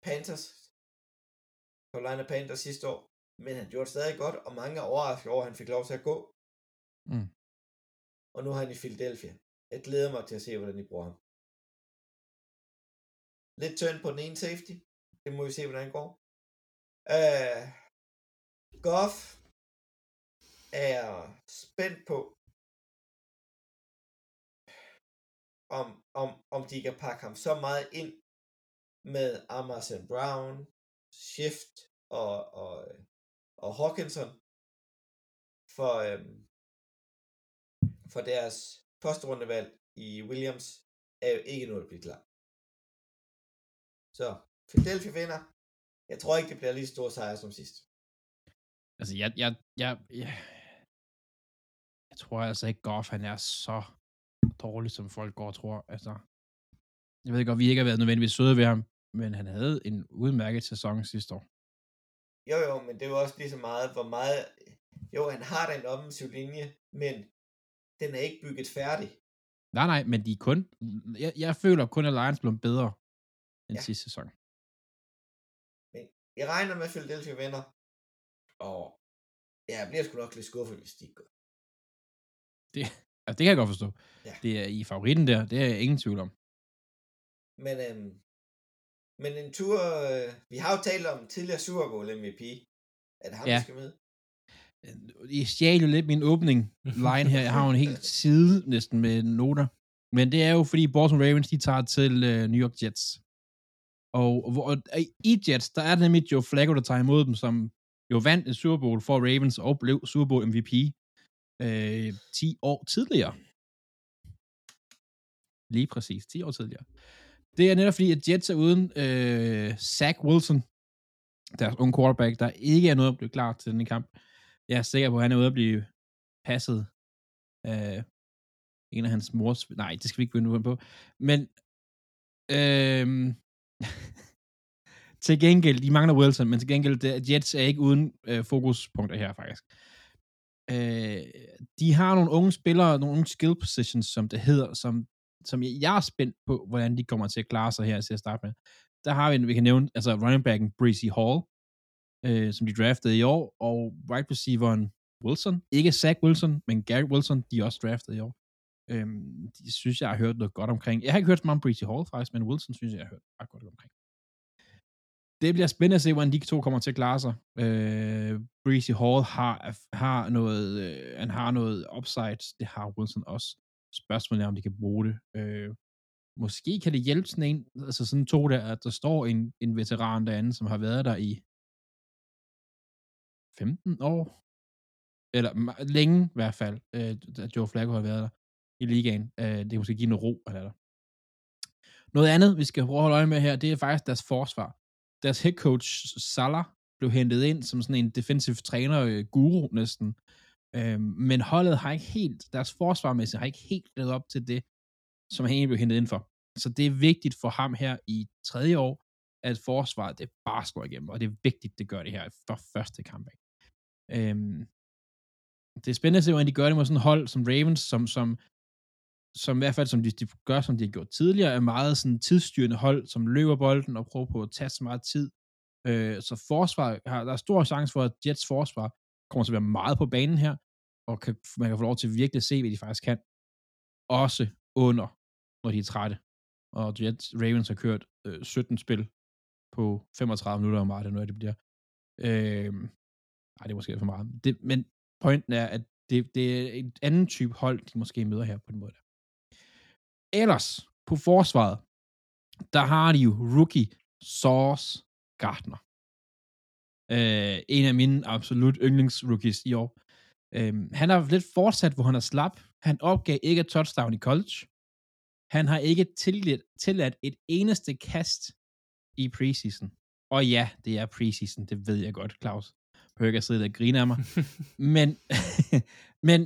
Panthers, Carolina Panthers sidste år, men han gjorde det stadig godt, og mange er overrasket over, at han fik lov til at gå. Mm. Og nu har han i Philadelphia. Jeg glæder mig til at se, hvordan de bruger ham. Lidt tynd på den ene safety. Det må vi se, hvordan det går. Uh, Goff er spændt på, om, om, om de kan pakke ham så meget ind med Amazon Brown, Shift og, og, og Hawkinson for, øhm, for deres første rundevalg i Williams er jo ikke noget at blive klar. Så Philadelphia vinder. Jeg tror ikke, det bliver lige stor sejr som sidst. Altså, jeg, jeg, jeg, jeg, jeg tror altså ikke, Goff han er så dårlig, som folk går og tror. Altså, jeg ved godt, vi ikke har været nødvendigvis søde ved ham, men han havde en udmærket sæson sidste år. Jo, jo, men det jo også lige så meget, hvor meget... Jo, han har da en offensiv linje, men den er ikke bygget færdig. Nej, nej, men de er kun... Jeg, jeg føler kun, at Lions blev bedre end Ja. sidste sæson. Men jeg regner med, at Philadelphia vinder. Og ja, jeg bliver sgu nok lidt skuffet, hvis de ikke gør. Det, altså, det kan jeg godt forstå. Ja. Det er i favoritten der, det er jeg ingen tvivl om. Men, øhm, men en tur, øh, vi har jo talt om tidligere Super Bowl MVP. Er det ham, Ja. skal med? Øh, I stjal jo lidt min åbning line her. Jeg har jo en helt side næsten med noter. Men det er jo fordi Baltimore Ravens, de tager til uh, New York Jets. Og, hvor, og i Jets, der er det nemlig Joe Flacco, der tager imod dem, som jo vandt en Super Bowl for Ravens og blev Super Bowl MVP øh, 10 år tidligere. Lige præcis, 10 år tidligere. Det er netop fordi, at Jets er uden øh, Zach Wilson, deres unge quarterback, der ikke er noget at blive klar til denne kamp. Jeg er sikker på, at han er ude at blive passet af en af hans mors... Nej, det skal vi ikke begynde på. Men øhm, til gengæld, de mangler Wilson, men til gengæld, det, Jets er ikke uden øh, fokuspunkter her, faktisk. Øh, de har nogle unge spillere, nogle unge skill positions, som det hedder, som, som jeg, jeg er spændt på, hvordan de kommer til at klare sig her til at starte med. Der har vi, vi kan nævne, altså running backen Breezy Hall, øh, som de draftede i år, og wide receiveren Wilson. Ikke Zach Wilson, men Gary Wilson, de er også draftet i år. Øhm, de synes, jeg har hørt noget godt omkring. Jeg har ikke hørt så meget om Breezy Hall faktisk, men Wilson synes jeg, jeg har hørt ret godt omkring. Det bliver spændende at se, hvordan de to kommer til at klare sig. Øh, Breezy Hall har, har noget, øh, han har noget upside, det har Wilson også. Spørgsmålet er, om de kan bruge det. Øh, måske kan det hjælpe sådan en, altså sådan to der, at der står en, en veteran derinde, som har været der i 15 år, eller længe i hvert fald, øh, at Joe Flacco har været der i ligaen. Øh, det kan måske give noget ro, eller der. Noget andet, vi skal prøve at holde øje med her, det er faktisk deres forsvar. Deres head coach, Salah, blev hentet ind som sådan en defensive træner, øh, guru næsten. Øh, men holdet har ikke helt, deres forsvarmæssigt har ikke helt levet op til det, som han egentlig blev hentet ind for. Så det er vigtigt for ham her i tredje år, at forsvaret det bare slår igennem, og det er vigtigt, det gør det her for første kamp. Ikke? Øhm, det er spændende at se, hvordan de gør det med sådan et hold som Ravens, som, som, som i hvert fald, som de, de gør, som de har gjort tidligere, er meget sådan tidsstyrende hold, som løber bolden og prøver på at tage så meget tid. Øh, så forsvar, har, der er stor chance for, at Jets forsvar kommer til at være meget på banen her, og kan, man kan få lov til at virkelig se, hvad de faktisk kan. Også under, når de er trætte. Og Jets Ravens har kørt øh, 17 spil på 35 minutter, om meget det nu er, det bliver. Øh, nej, det er måske for meget. Det, men pointen er, at det, det er et andet type hold, de måske møder her på den måde. Der. Ellers, på forsvaret, der har de jo rookie Sauce Gardner. Øh, en af mine absolut yndlingsrookies i år. Øh, han har lidt fortsat, hvor han er slap. Han opgav ikke et touchdown i college. Han har ikke tilladt, tilladt et eneste kast i preseason. Og ja, det er preseason, det ved jeg godt, Claus. Behøver ikke at sidde der og grine af mig. men, men,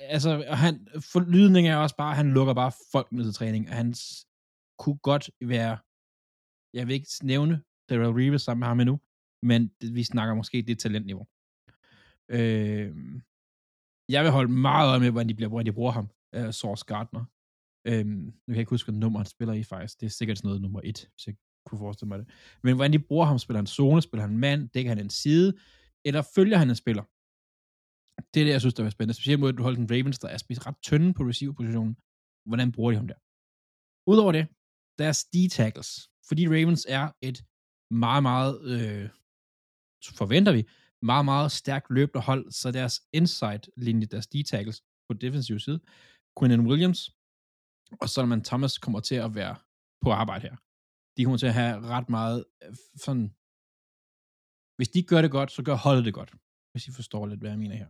altså, han, forlydning er også bare, han lukker bare folk ned til træning, og han kunne godt være, jeg vil ikke nævne Darrell Reeves sammen med ham endnu, men det, vi snakker måske det talentniveau. Øh, jeg vil holde meget øje med, hvordan de, bliver, hvordan de bruger ham, uh, Source Gardner. Øhm, nu kan jeg ikke huske, hvilket nummer han spiller i faktisk. Det er sikkert sådan noget nummer et, hvis jeg kunne forestille mig det. Men hvordan de bruger ham, spiller han zone, spiller han mand, dækker han en side, eller følger han en spiller? Det er det, jeg synes, der er spændende. Specielt mod, at du holder den Ravens, der er spist ret tynde på receiver-positionen. Hvordan bruger de ham der? Udover det, deres D-tackles. Fordi Ravens er et meget, meget, øh, forventer vi, meget, meget stærkt løbende hold, så deres inside-linje, deres D-tackles på defensiv side, Quinnen Williams og Solomon Thomas kommer til at være på arbejde her. De kommer til at have ret meget øh, sådan, hvis de gør det godt, så gør holdet det godt. Hvis I forstår lidt, hvad jeg mener her.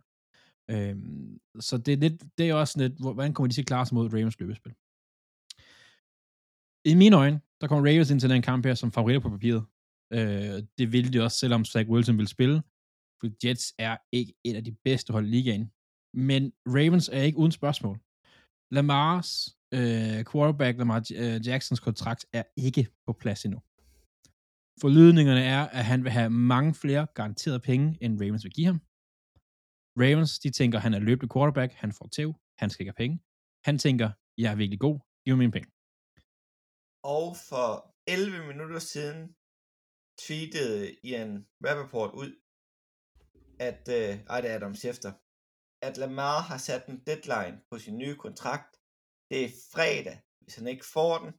Øhm, så det er, lidt, det er også lidt, hvordan kommer de til at klare sig mod Ravens løbespil? I mine øjne, der kommer Ravens ind til den kamp her som favoritter på papiret. Øh, det ville de også, selvom Zach Wilson vil spille. For Jets er ikke et af de bedste hold i ligaen. Men Ravens er ikke uden spørgsmål. Lamars øh, quarterback, Lamar øh, Jacksons kontrakt er ikke på plads endnu. Forlydningerne er, at han vil have mange flere garanterede penge, end Ravens vil give ham. Ravens, de tænker, han er løbende quarterback, han får tæv, han skal ikke have penge. Han tænker, jeg er virkelig god, giv mig mine penge. Og for 11 minutter siden tweetede Ian Rappaport ud, at, øh, ej det er Adam Schefter, at Lamar har sat en deadline på sin nye kontrakt. Det er fredag. Hvis han ikke får den,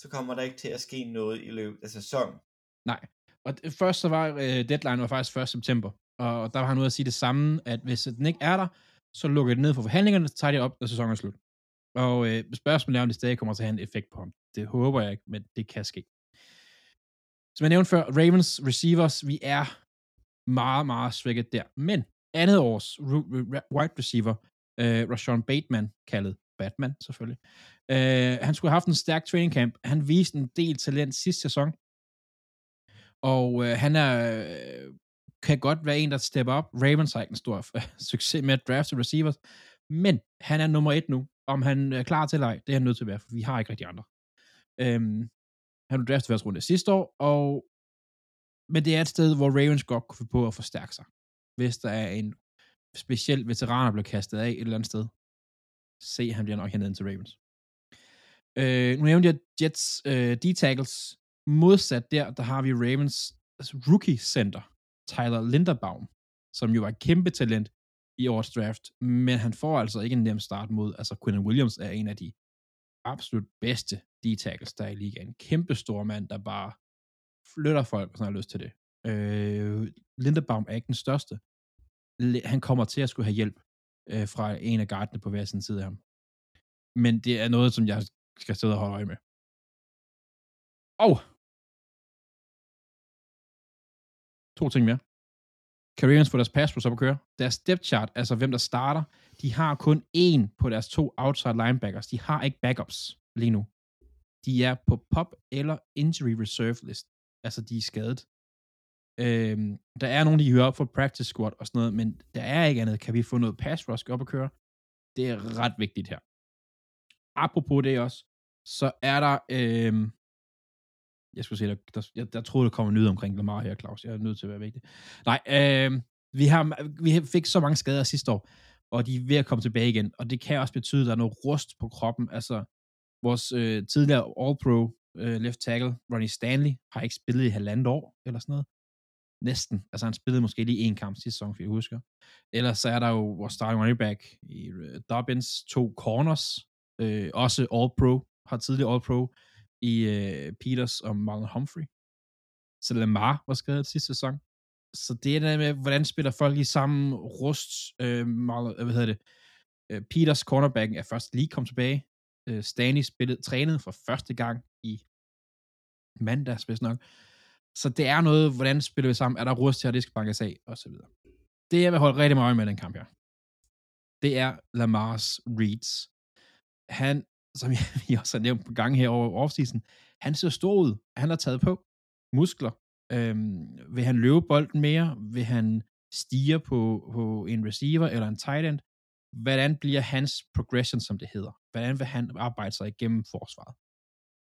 så kommer der ikke til at ske noget i løbet af sæsonen. Nej. Og det- først så var øh, deadline var faktisk 1. september, og der var han ude at sige det samme, at hvis den ikke er der, så lukker det ned for forhandlingerne, så tager de op, når sæsonen er slut. Og øh, spørgsmålet er, om det stadig kommer til at have en effekt på ham. Det håber jeg ikke, men det kan ske. Som jeg nævnte før, Ravens receivers, vi er meget, meget svækket der. Men andet års wide receiver, øh, Rashawn Bateman, kaldet Batman selvfølgelig, øh, han skulle have haft en stærk training camp. Han viste en del talent sidste sæson, og øh, han er, øh, kan godt være en, der stepper op. Ravens har ikke en stor øh, succes med at drafte receivers, men han er nummer et nu. Om han er klar til eller ej, det er han nødt til at være, for vi har ikke rigtig andre. Øhm, han blev draftet første runde sidste år, og men det er et sted, hvor Ravens godt kunne få på at forstærke sig. Hvis der er en speciel veteran, der bliver kastet af et eller andet sted, se, han bliver nok hentet ind til Ravens. Øh, nu nævnte jeg Jets øh, D-tackles. Modsat der, der har vi Ravens altså rookie center, Tyler Linderbaum, som jo var et kæmpe talent i årets draft, men han får altså ikke en nem start mod, altså Quinn Williams er en af de absolut bedste D-tackles, der er i ligaen. En kæmpe stor mand, der bare flytter folk, hvis han har lyst til det. Øh, Linderbaum er ikke den største. Han kommer til at skulle have hjælp øh, fra en af gardene på hver sin side af ham. Men det er noget, som jeg skal sidde og holde øje med. Og to ting mere. Kan får deres pass rush op at køre? Deres depth chart, altså hvem der starter, de har kun én på deres to outside linebackers. De har ikke backups lige nu. De er på pop eller injury reserve list. Altså, de er skadet. Øhm, der er nogen, de hører op for practice squad og sådan noget, men der er ikke andet. Kan vi få noget pass rush op at køre? Det er ret vigtigt her. Apropos det også, så er der, øhm, jeg skulle sige, der, der, jeg, der troede, der kommer nyhed omkring Lamar her, Claus. Jeg er nødt til at være vigtig. Nej, øh, vi, har, vi fik så mange skader sidste år, og de er ved at komme tilbage igen, og det kan også betyde, at der er noget rust på kroppen. Altså, vores øh, tidligere All-Pro øh, left tackle, Ronnie Stanley, har ikke spillet i halvandet år, eller sådan noget. Næsten. Altså, han spillede måske lige en kamp sidste sæson, hvis jeg husker. Ellers så er der jo vores starting running back i øh, Dobbins, to corners, øh, også All-Pro, har tidligere All-Pro i øh, Peters og Marlon Humphrey. Så Lamar var skadet sidste sæson. Så det er der med, hvordan spiller folk i samme rust. Øh, Marlon, øh, hvad hedder det? Øh, Peters cornerbacken er først lige kommet tilbage. Øh, Stanley spillede, trænede for første gang i mandags, hvis nok. Så det er noget, hvordan spiller vi sammen? Er der rust her, det skal bankes af, og så videre. Det, jeg vil holde rigtig meget øje med den kamp her, det er Lamars reads. Han, som jeg, vi også har nævnt på gang her over offseason, han ser stor ud. Han har taget på muskler. Øhm, vil han løbe bolden mere? Vil han stige på, på en receiver eller en tight end? Hvordan bliver hans progression, som det hedder? Hvordan vil han arbejde sig igennem forsvaret?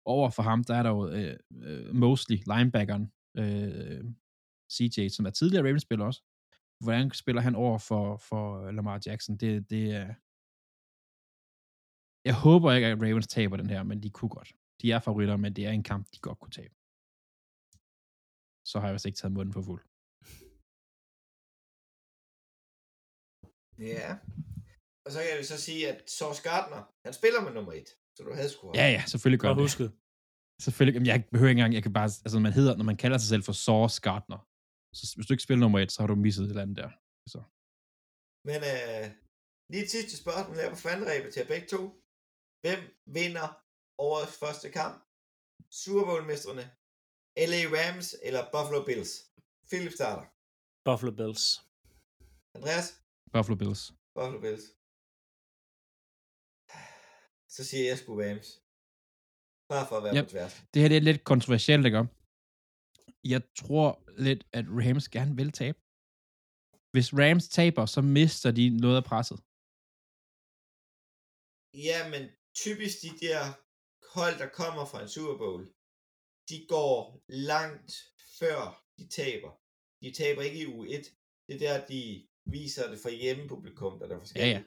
Over for ham, der er der jo øh, øh, mostly linebackeren, øh, CJ, som er tidligere Ravens-spiller også. Hvordan spiller han over for, for Lamar Jackson? Det, det er... Jeg håber ikke, at Ravens taber den her, men de kunne godt. De er favoritter, men det er en kamp, de godt kunne tabe. Så har jeg vist ikke taget munden for fuld. Ja. Og så kan vi så sige, at Sauce Gardner, han spiller med nummer et. Så du havde sgu Ja, ja, selvfølgelig gør Godt det. husket. Selvfølgelig. Jamen, jeg behøver ikke engang, jeg kan bare, altså man hedder, når man kalder sig selv for Sauce Gardner, så hvis du ikke spiller nummer et, så har du misset et eller andet der. Så. Men øh, lige et sidste spørgsmål her på fandrebet til jer begge to. Hvem vinder årets første kamp? Super Bowl-mestrene, LA Rams eller Buffalo Bills? Philip starter. Buffalo Bills. Andreas? Buffalo Bills. Buffalo Bills. Så siger jeg sgu Rams. Bare for at være Yep. på tværs. Det her det er lidt kontroversielt, ikke? Jeg tror lidt, at Rams gerne vil tabe. Hvis Rams taber, så mister de noget af presset. Ja, men typisk de der hold, der kommer fra en Super Bowl, de går langt før de taber. De taber ikke i uge 1. Det er der, de viser det for hjemmepublikum, der er Ja, forskelligt. ja.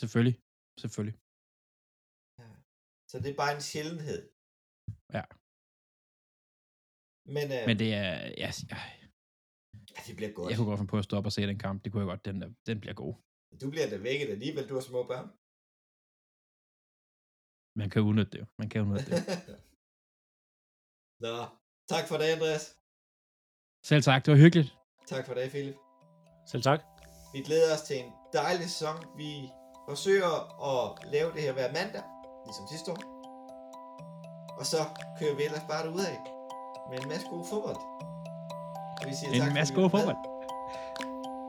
Selvfølgelig. Selvfølgelig. Så det er bare en sjældenhed. Ja. Men, øh, Men det er... Ja, jeg, ja, det bliver godt. jeg kunne godt finde på at stoppe og se den kamp. Det kunne jeg godt. Den, den bliver god. Du bliver da vækket alligevel, du har små børn. Man kan udnytte det jo. Man kan udnytte det. Nå, tak for det, Andreas. Selv tak, det var hyggeligt. Tak for det, Philip. Selv tak. Vi glæder os til en dejlig sæson. Vi forsøger at lave det her hver mandag, ligesom sidste år. Og så kører vi ellers bare ud af med en masse god fodbold. Og vi siger tak, En fordi masse god fodbold.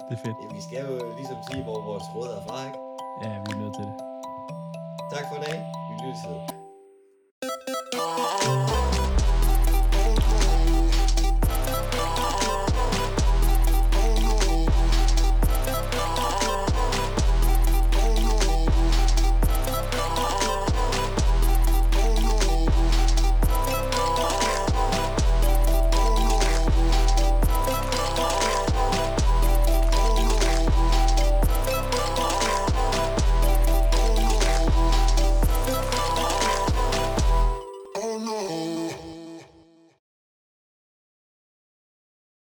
Det er fedt. Ja, vi skal jo ligesom sige, hvor vores råd er fra, ikke? Ja, vi er nødt til det. Tak for i dag. Vi lyttes ved.